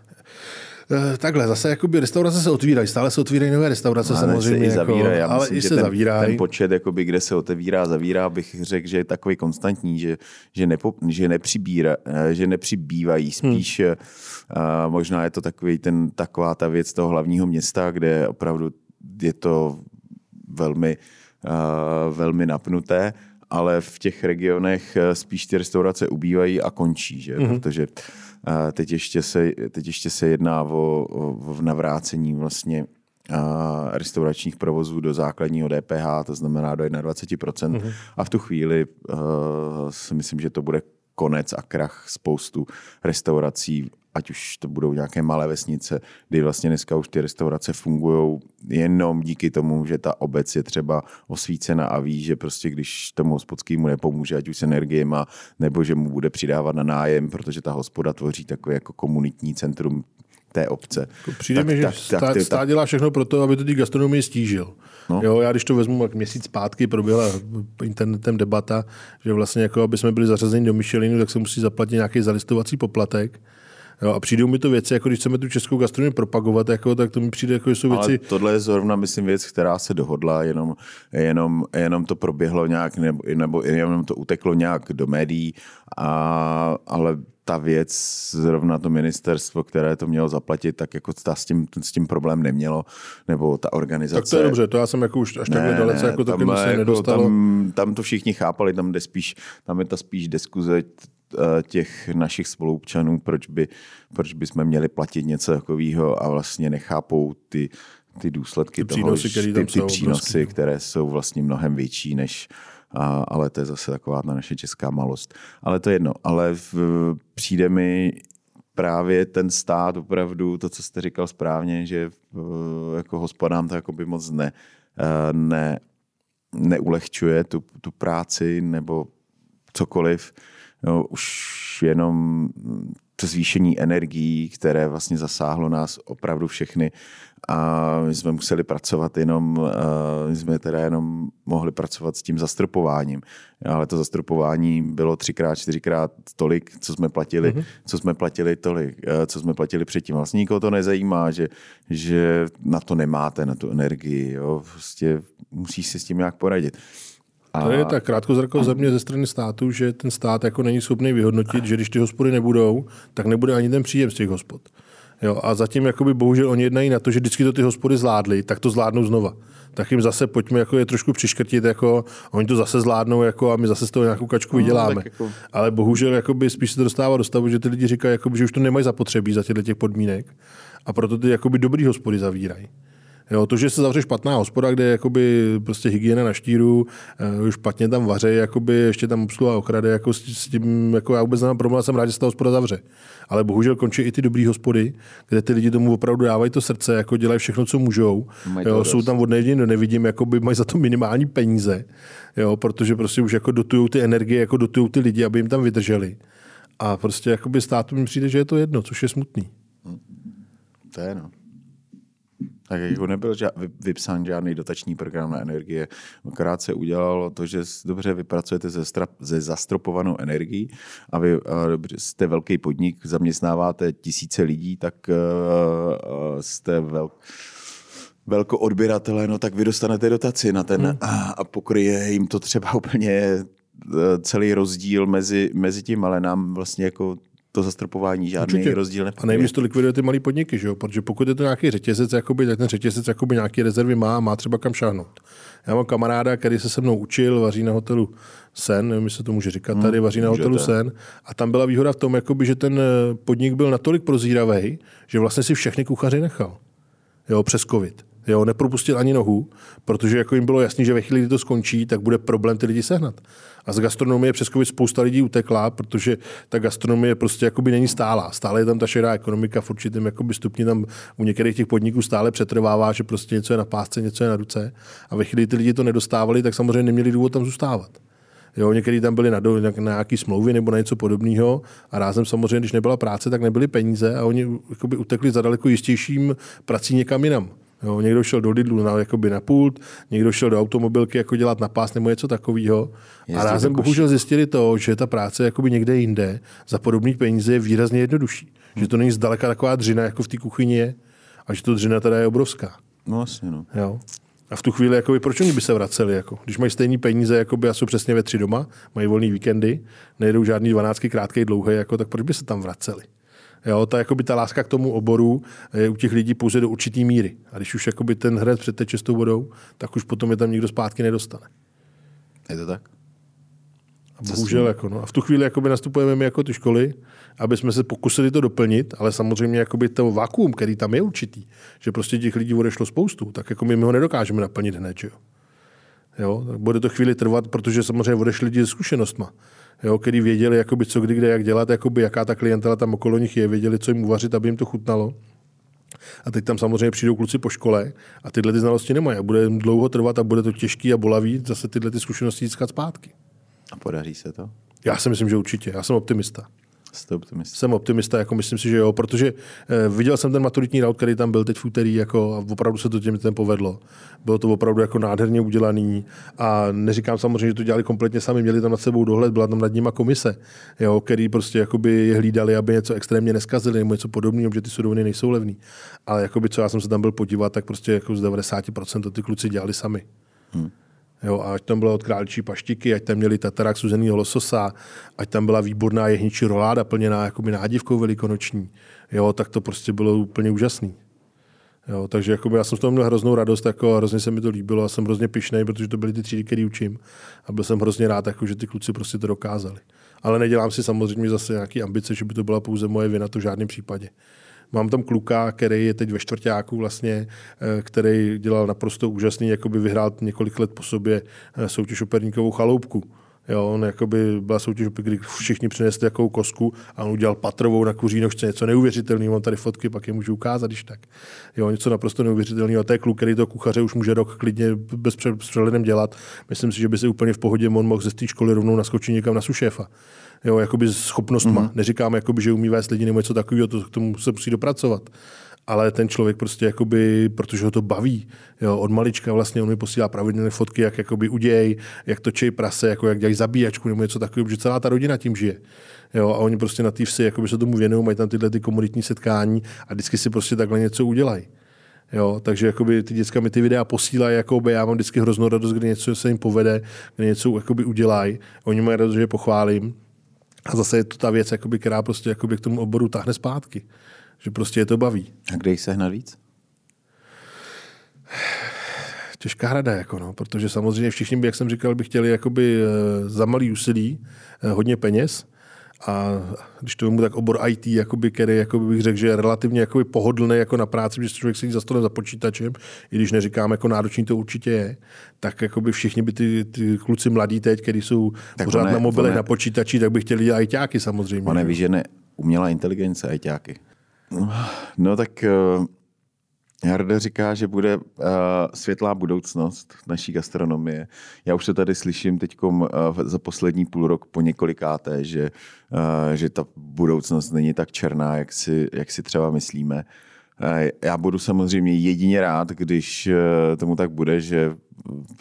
Takhle, zase jakoby restaurace se otvírají, stále se otvírají nové restaurace a samozřejmě. Se i jako, zavírají. Já ale myslím, i se ten, zavírají. Ten počet, jakoby, kde se otevírá zavírá, bych řekl, že je takový konstantní, že, že, nepo, že, nepřibírá, že nepřibývají. Spíš hmm. uh, možná je to takový ten, taková ta věc toho hlavního města, kde opravdu je to velmi, uh, velmi napnuté ale v těch regionech spíš ty restaurace ubývají a končí, že? Mm-hmm. protože teď ještě, se, teď ještě se jedná o, o navrácení vlastně restauračních provozů do základního DPH, to znamená do 21%. Mm-hmm. A v tu chvíli uh, si myslím, že to bude konec a krach spoustu restaurací, ať už to budou nějaké malé vesnice, kdy vlastně dneska už ty restaurace fungují jenom díky tomu, že ta obec je třeba osvícena a ví, že prostě když tomu hospodskému nepomůže, ať už s má, nebo že mu bude přidávat na nájem, protože ta hospoda tvoří takové jako komunitní centrum té obce. Jako přijde tak, mi, že tak, stát, tak, stát dělá všechno pro to, aby to ty gastronomii stížil. No. Jo, já když to vezmu, jak měsíc zpátky proběhla internetem debata, že vlastně jako aby jsme byli zařazeni do Michelinu, tak se musí zaplatit nějaký zalistovací poplatek. Jo, a přijdou mi to věci, jako když chceme tu českou gastronomii propagovat, jako, tak to mi přijde, jako jsou věci... Ale tohle je zrovna, myslím, věc, která se dohodla, jenom, jenom, jenom to proběhlo nějak, nebo, nebo jenom to uteklo nějak do médií, a, ale ta věc, zrovna to ministerstvo, které to mělo zaplatit, tak jako ta s tím, s tím problém nemělo, nebo ta organizace. Tak to je dobře, to já jsem jako už až takhle ne, dalece, jako to se jako nedostalo. Tam, tam, to všichni chápali, tam, jde spíš, tam je ta spíš diskuze těch našich spolupčanů, proč by, proč by jsme měli platit něco takového a vlastně nechápou ty, ty důsledky ty přínosy, toho, ty, ty přínosy, které jsou vlastně mnohem větší než, a, ale to je zase taková ta naše česká malost. Ale to je jedno. Ale v, přijde mi právě ten stát opravdu, to, co jste říkal správně, že jako hospodám to jako by moc ne, ne, neulehčuje tu, tu práci nebo cokoliv. No, už jenom to zvýšení energií, které vlastně zasáhlo nás opravdu všechny a my jsme museli pracovat jenom, my jsme teda jenom mohli pracovat s tím zastropováním, ale to zastropování bylo třikrát, čtyřikrát tolik, co jsme platili, mm-hmm. co jsme platili tolik, co jsme platili předtím. Vlastně nikoho to nezajímá, že, že na to nemáte, na tu energii, jo? Prostě musíš si s tím nějak poradit. A... To je tak krátkozrakost země ze strany státu, že ten stát jako není schopný vyhodnotit, že když ty hospody nebudou, tak nebude ani ten příjem z těch hospod. Jo, a zatím jakoby bohužel oni jednají na to, že vždycky to ty hospody zvládly, tak to zvládnou znova. Tak jim zase pojďme jako je trošku přiškrtit, jako oni to zase zvládnou jako, a my zase z toho nějakou kačku no, vyděláme. Jako... Ale bohužel jakoby, spíš se to dostává do stavu, že ty lidi říkají, jakoby, že už to nemají zapotřebí za těchto těch podmínek a proto ty jakoby dobrý hospody zavírají. Jo, to, že se zavře špatná hospoda, kde je jakoby prostě hygiena na štíru, uh, špatně tam vaře, jakoby ještě tam obsluha okrade, jako s, tím, jako já vůbec nemám problém, jsem rád, že se ta hospoda zavře. Ale bohužel končí i ty dobré hospody, kde ty lidi tomu opravdu dávají to srdce, jako dělají všechno, co můžou. Jo, jsou tam od do nevidím, jako by mají za to minimální peníze, jo, protože prostě už jako dotují ty energie, jako dotují ty lidi, aby jim tam vydrželi. A prostě jakoby státu mi přijde, že je to jedno, což je smutný. To je no. Tak jako nebyl ža- vypsán žádný dotační program na energie, akorát se udělalo to, že dobře vypracujete ze, stra- ze zastropovanou energií a vy a dobře, jste velký podnik, zaměstnáváte tisíce lidí, tak uh, jste velký velko odběratele, no tak vy dostanete dotaci na ten hmm. a, a pokryje jim to třeba [laughs] úplně e, celý rozdíl mezi, mezi tím, ale nám vlastně jako to zastropování žádný Určitě. rozdíl nepokryje. A nejvíc to likviduje ty malé podniky, že jo? protože pokud je to nějaký řetězec, jakoby, tak ten řetězec jakoby nějaké rezervy má a má třeba kam šáhnout. Já mám kamaráda, který se se mnou učil, vaří na hotelu Sen, nevím, jestli to může říkat, hmm, tady vaří na můžete. hotelu Sen. A tam byla výhoda v tom, jakoby, že ten eh, podnik byl natolik prozíravý, že vlastně si všechny kuchaře nechal. Jo, přes covid. Jo, nepropustil ani nohu, protože jako jim bylo jasný, že ve chvíli, kdy to skončí, tak bude problém ty lidi sehnat. A z gastronomie přes COVID spousta lidí utekla, protože ta gastronomie prostě jakoby není stálá. Stále je tam ta šedá ekonomika v určitém jakoby stupni tam u některých těch podniků stále přetrvává, že prostě něco je na pásce, něco je na ruce. A ve chvíli, ty lidi to nedostávali, tak samozřejmě neměli důvod tam zůstávat. Jo, někteří tam byli na, do, na, na nějaký smlouvy nebo na něco podobného a rázem samozřejmě, když nebyla práce, tak nebyly peníze a oni jakoby, utekli za daleko jistějším prací někam jinam. Jo, někdo šel do Lidlu na, jakoby na pult, někdo šel do automobilky jako dělat na pás nebo něco takového. A rázem bohužel zjistili to, že ta práce jakoby někde jinde za podobný peníze je výrazně jednodušší. Hmm. Že to není zdaleka taková dřina, jako v té kuchyni je, a že to dřina teda je obrovská. No vlastně, no. Jo. A v tu chvíli, jakoby, proč oni by se vraceli? Jako? Když mají stejné peníze, jakoby, a jsou přesně ve tři doma, mají volný víkendy, nejdou žádný dvanáctky krátký, dlouhý, jako, tak proč by se tam vraceli? Jo, ta, jakoby, ta láska k tomu oboru je u těch lidí pouze do určitý míry. A když už jakoby, ten hrad přeteče s tou vodou, tak už potom je tam nikdo zpátky nedostane. Je to tak? A bohužel, jako, no. A v tu chvíli jakoby nastupujeme my jako ty školy, aby jsme se pokusili to doplnit, ale samozřejmě jakoby to vakuum, který tam je určitý, že prostě těch lidí odešlo spoustu, tak jako my, my ho nedokážeme naplnit hned, že jo. Jo, tak bude to chvíli trvat, protože samozřejmě odešli lidi se zkušenostma, jo, který věděli, jakoby, co kdy, kde, jak dělat, jakoby, jaká ta klientela tam okolo nich je, věděli, co jim uvařit, aby jim to chutnalo. A teď tam samozřejmě přijdou kluci po škole a tyhle ty znalosti nemají. A bude dlouho trvat a bude to těžký a bolavý zase tyhle ty zkušenosti získat zpátky. A podaří se to? Já si myslím, že určitě. Já jsem optimista. Jste optimista? Jsem optimista, jako myslím si, že jo, protože eh, viděl jsem ten maturitní rout, který tam byl teď v úterý, jako, a opravdu se to těm ten povedlo. Bylo to opravdu jako nádherně udělaný a neříkám samozřejmě, že to dělali kompletně sami, měli tam nad sebou dohled, byla tam nad nima komise, jo, který prostě jakoby hlídali, aby něco extrémně neskazili nebo něco podobného, že ty suroviny nejsou levný. Ale jakoby, co já jsem se tam byl podívat, tak prostě jako z 90% to ty kluci dělali sami. Hmm. Jo, a ať tam bylo od králičí paštiky, ať tam měli tatarák suzeného lososa, ať tam byla výborná jehničí roláda plněná jakoby nádivkou velikonoční, jo, tak to prostě bylo úplně úžasný. Jo, takže jakoby já jsem z toho měl hroznou radost jako, a hrozně se mi to líbilo a jsem hrozně pišnej, protože to byly ty třídy, které učím. A byl jsem hrozně rád, jako, že ty kluci prostě to dokázali. Ale nedělám si samozřejmě zase nějaký ambice, že by to byla pouze moje vina, to v žádném případě. Mám tam kluka, který je teď ve čtvrtáku vlastně, eh, který dělal naprosto úžasný, jako by vyhrál několik let po sobě eh, soutěž operníkovou chaloupku. Jo, on jakoby byla soutěž, kdy všichni přinesli takovou kosku a on udělal patrovou na kuří nožce, něco neuvěřitelného. Mám tady fotky, pak je můžu ukázat, když tak. Jo, něco naprosto neuvěřitelného. A to je kluk, který to kuchaře už může rok klidně bez přehledem dělat. Myslím si, že by si úplně v pohodě on mohl ze té školy rovnou naskočit někam na sušéfa jo, jakoby schopnostma. Mm-hmm. Neříkám, jakoby, že umí vést lidi nebo něco takového, to k tomu se musí dopracovat. Ale ten člověk prostě, jakoby, protože ho to baví, jo, od malička vlastně on mi posílá pravidelné fotky, jak jakoby uděj, jak točí prase, jako jak dělají zabíjačku nebo něco takového, že celá ta rodina tím žije. Jo, a oni prostě na té vsi jakoby se tomu věnují, mají tam tyhle ty komunitní setkání a vždycky si prostě takhle něco udělají. Jo, takže jakoby ty děcka mi ty videa posílají, jakoby, já mám vždycky hroznou radost, kdy něco se jim povede, kdy něco jakoby udělají. Oni mají radost, že je pochválím. A zase je to ta věc, jakoby, která prostě jakoby, k tomu oboru táhne zpátky. Že prostě je to baví. A kde jich sehnat víc? Těžká hrada, jako no, protože samozřejmě všichni, by, jak jsem říkal, by chtěli jakoby, eh, za malý úsilí eh, hodně peněz, a když to vemu tak obor IT, jakoby, který jakoby bych řekl, že je relativně jakoby pohodlný jako na práci, když člověk sedí za stolem za počítačem, i když neříkám, jako náročný to určitě je, tak jakoby všichni by ty, ty kluci mladí teď, kteří jsou tak pořád one, na mobilech, na počítači, tak by chtěli dělat ITáky samozřejmě. Ona ví, že ne umělá inteligence ITáky. No, no tak uh Jarda říká, že bude uh, světlá budoucnost naší gastronomie. Já už to tady slyším teď uh, za poslední půl rok po několikáté, že, uh, že ta budoucnost není tak černá, jak si, jak si třeba myslíme. Uh, já budu samozřejmě jedině rád, když uh, tomu tak bude, že,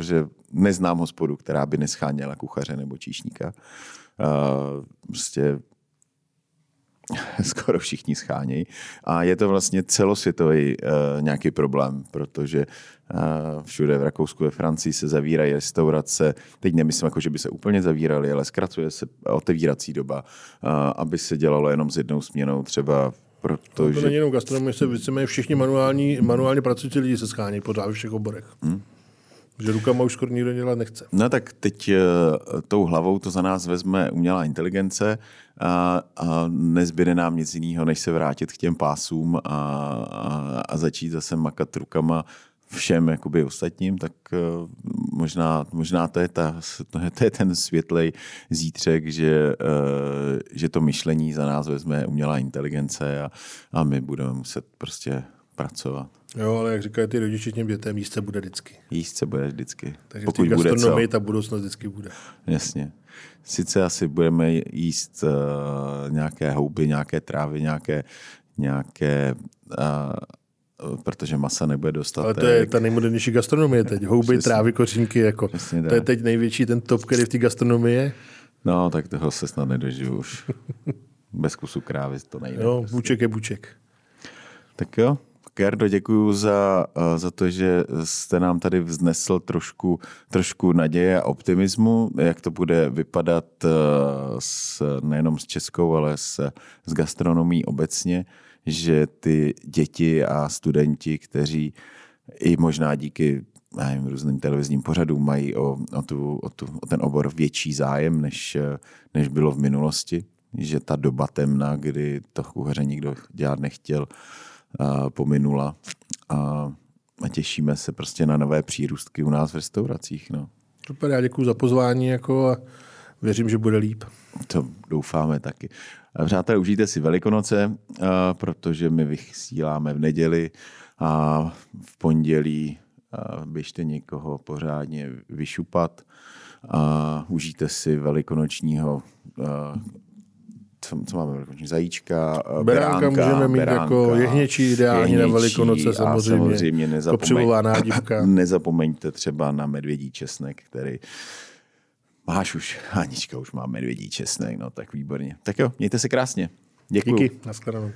že neznám hospodu, která by nescháněla kuchaře nebo číšníka. Uh, prostě [laughs] skoro všichni schánějí. A je to vlastně celosvětový uh, nějaký problém, protože uh, všude v Rakousku, ve Francii se zavírají restaurace. Teď nemyslím, jako, že by se úplně zavíraly, ale zkracuje se otevírací doba, uh, aby se dělalo jenom s jednou směnou třeba protože... No to není jenom gastronomie, se víceméně všichni manuální, manuálně pracující lidi se schání po ve všech oborech. Hmm. Že rukama už skoro nikdo dělat nechce. No tak teď uh, tou hlavou to za nás vezme umělá inteligence a, a nezbyde nám nic jiného, než se vrátit k těm pásům a, a, a začít zase makat rukama všem jakoby ostatním, tak uh, možná, možná to, je ta, to je ten světlej zítřek, že, uh, že to myšlení za nás vezme umělá inteligence a, a my budeme muset prostě pracovat. Jo, ale jak říkají ty rodiče těm dětem, jíst se bude vždycky. Jíst se bude vždycky. Takže Pokud v té gastronomii ta budoucnost vždycky bude. Jasně. Sice asi budeme jíst uh, nějaké houby, nějaké trávy, nějaké, nějaké uh, protože masa nebude dostat. Ale to je ta nejmodernější gastronomie teď. Houby, Přesně. trávy, kořínky. Jako. Přesně, to je teď největší ten top, který v té gastronomii je. No, tak toho se snad nedožiju už. [laughs] Bez kusu krávy to nejde. No, prostě. buček je buček. Tak jo, Gerdo, děkuji za, eh, za to, že jste nám tady vznesl trošku, trošku naděje a optimismu, jak to bude vypadat eh, s, nejenom s Českou, ale s, s gastronomí obecně, že ty děti a studenti, kteří i možná díky nevím, různým televizním pořadům mají o, o, tu, o, tu, o ten obor větší zájem, než, než bylo v minulosti. Že ta doba temna, kdy to kuchaře nikdo dělat nechtěl, pominula. A, a těšíme se prostě na nové přírůstky u nás v restauracích. No. Super, já děkuji za pozvání jako a věřím, že bude líp. To doufáme taky. Přátelé, užijte si Velikonoce, protože my vysíláme v neděli a v pondělí běžte někoho pořádně vyšupat a užijte si velikonočního co, co máme velikonoční zajíčka, beránka, beránka můžeme mít beránka, jako jehněčí ideální jehněčí na velikonoce samozřejmě, samozřejmě nezapomeň. [laughs] Nezapomeňte třeba na medvědí česnek, který Máš už, [laughs] Anička už má medvědí česnek, no tak výborně. Tak jo, mějte se krásně. Děkuji. Díky, nashledanou.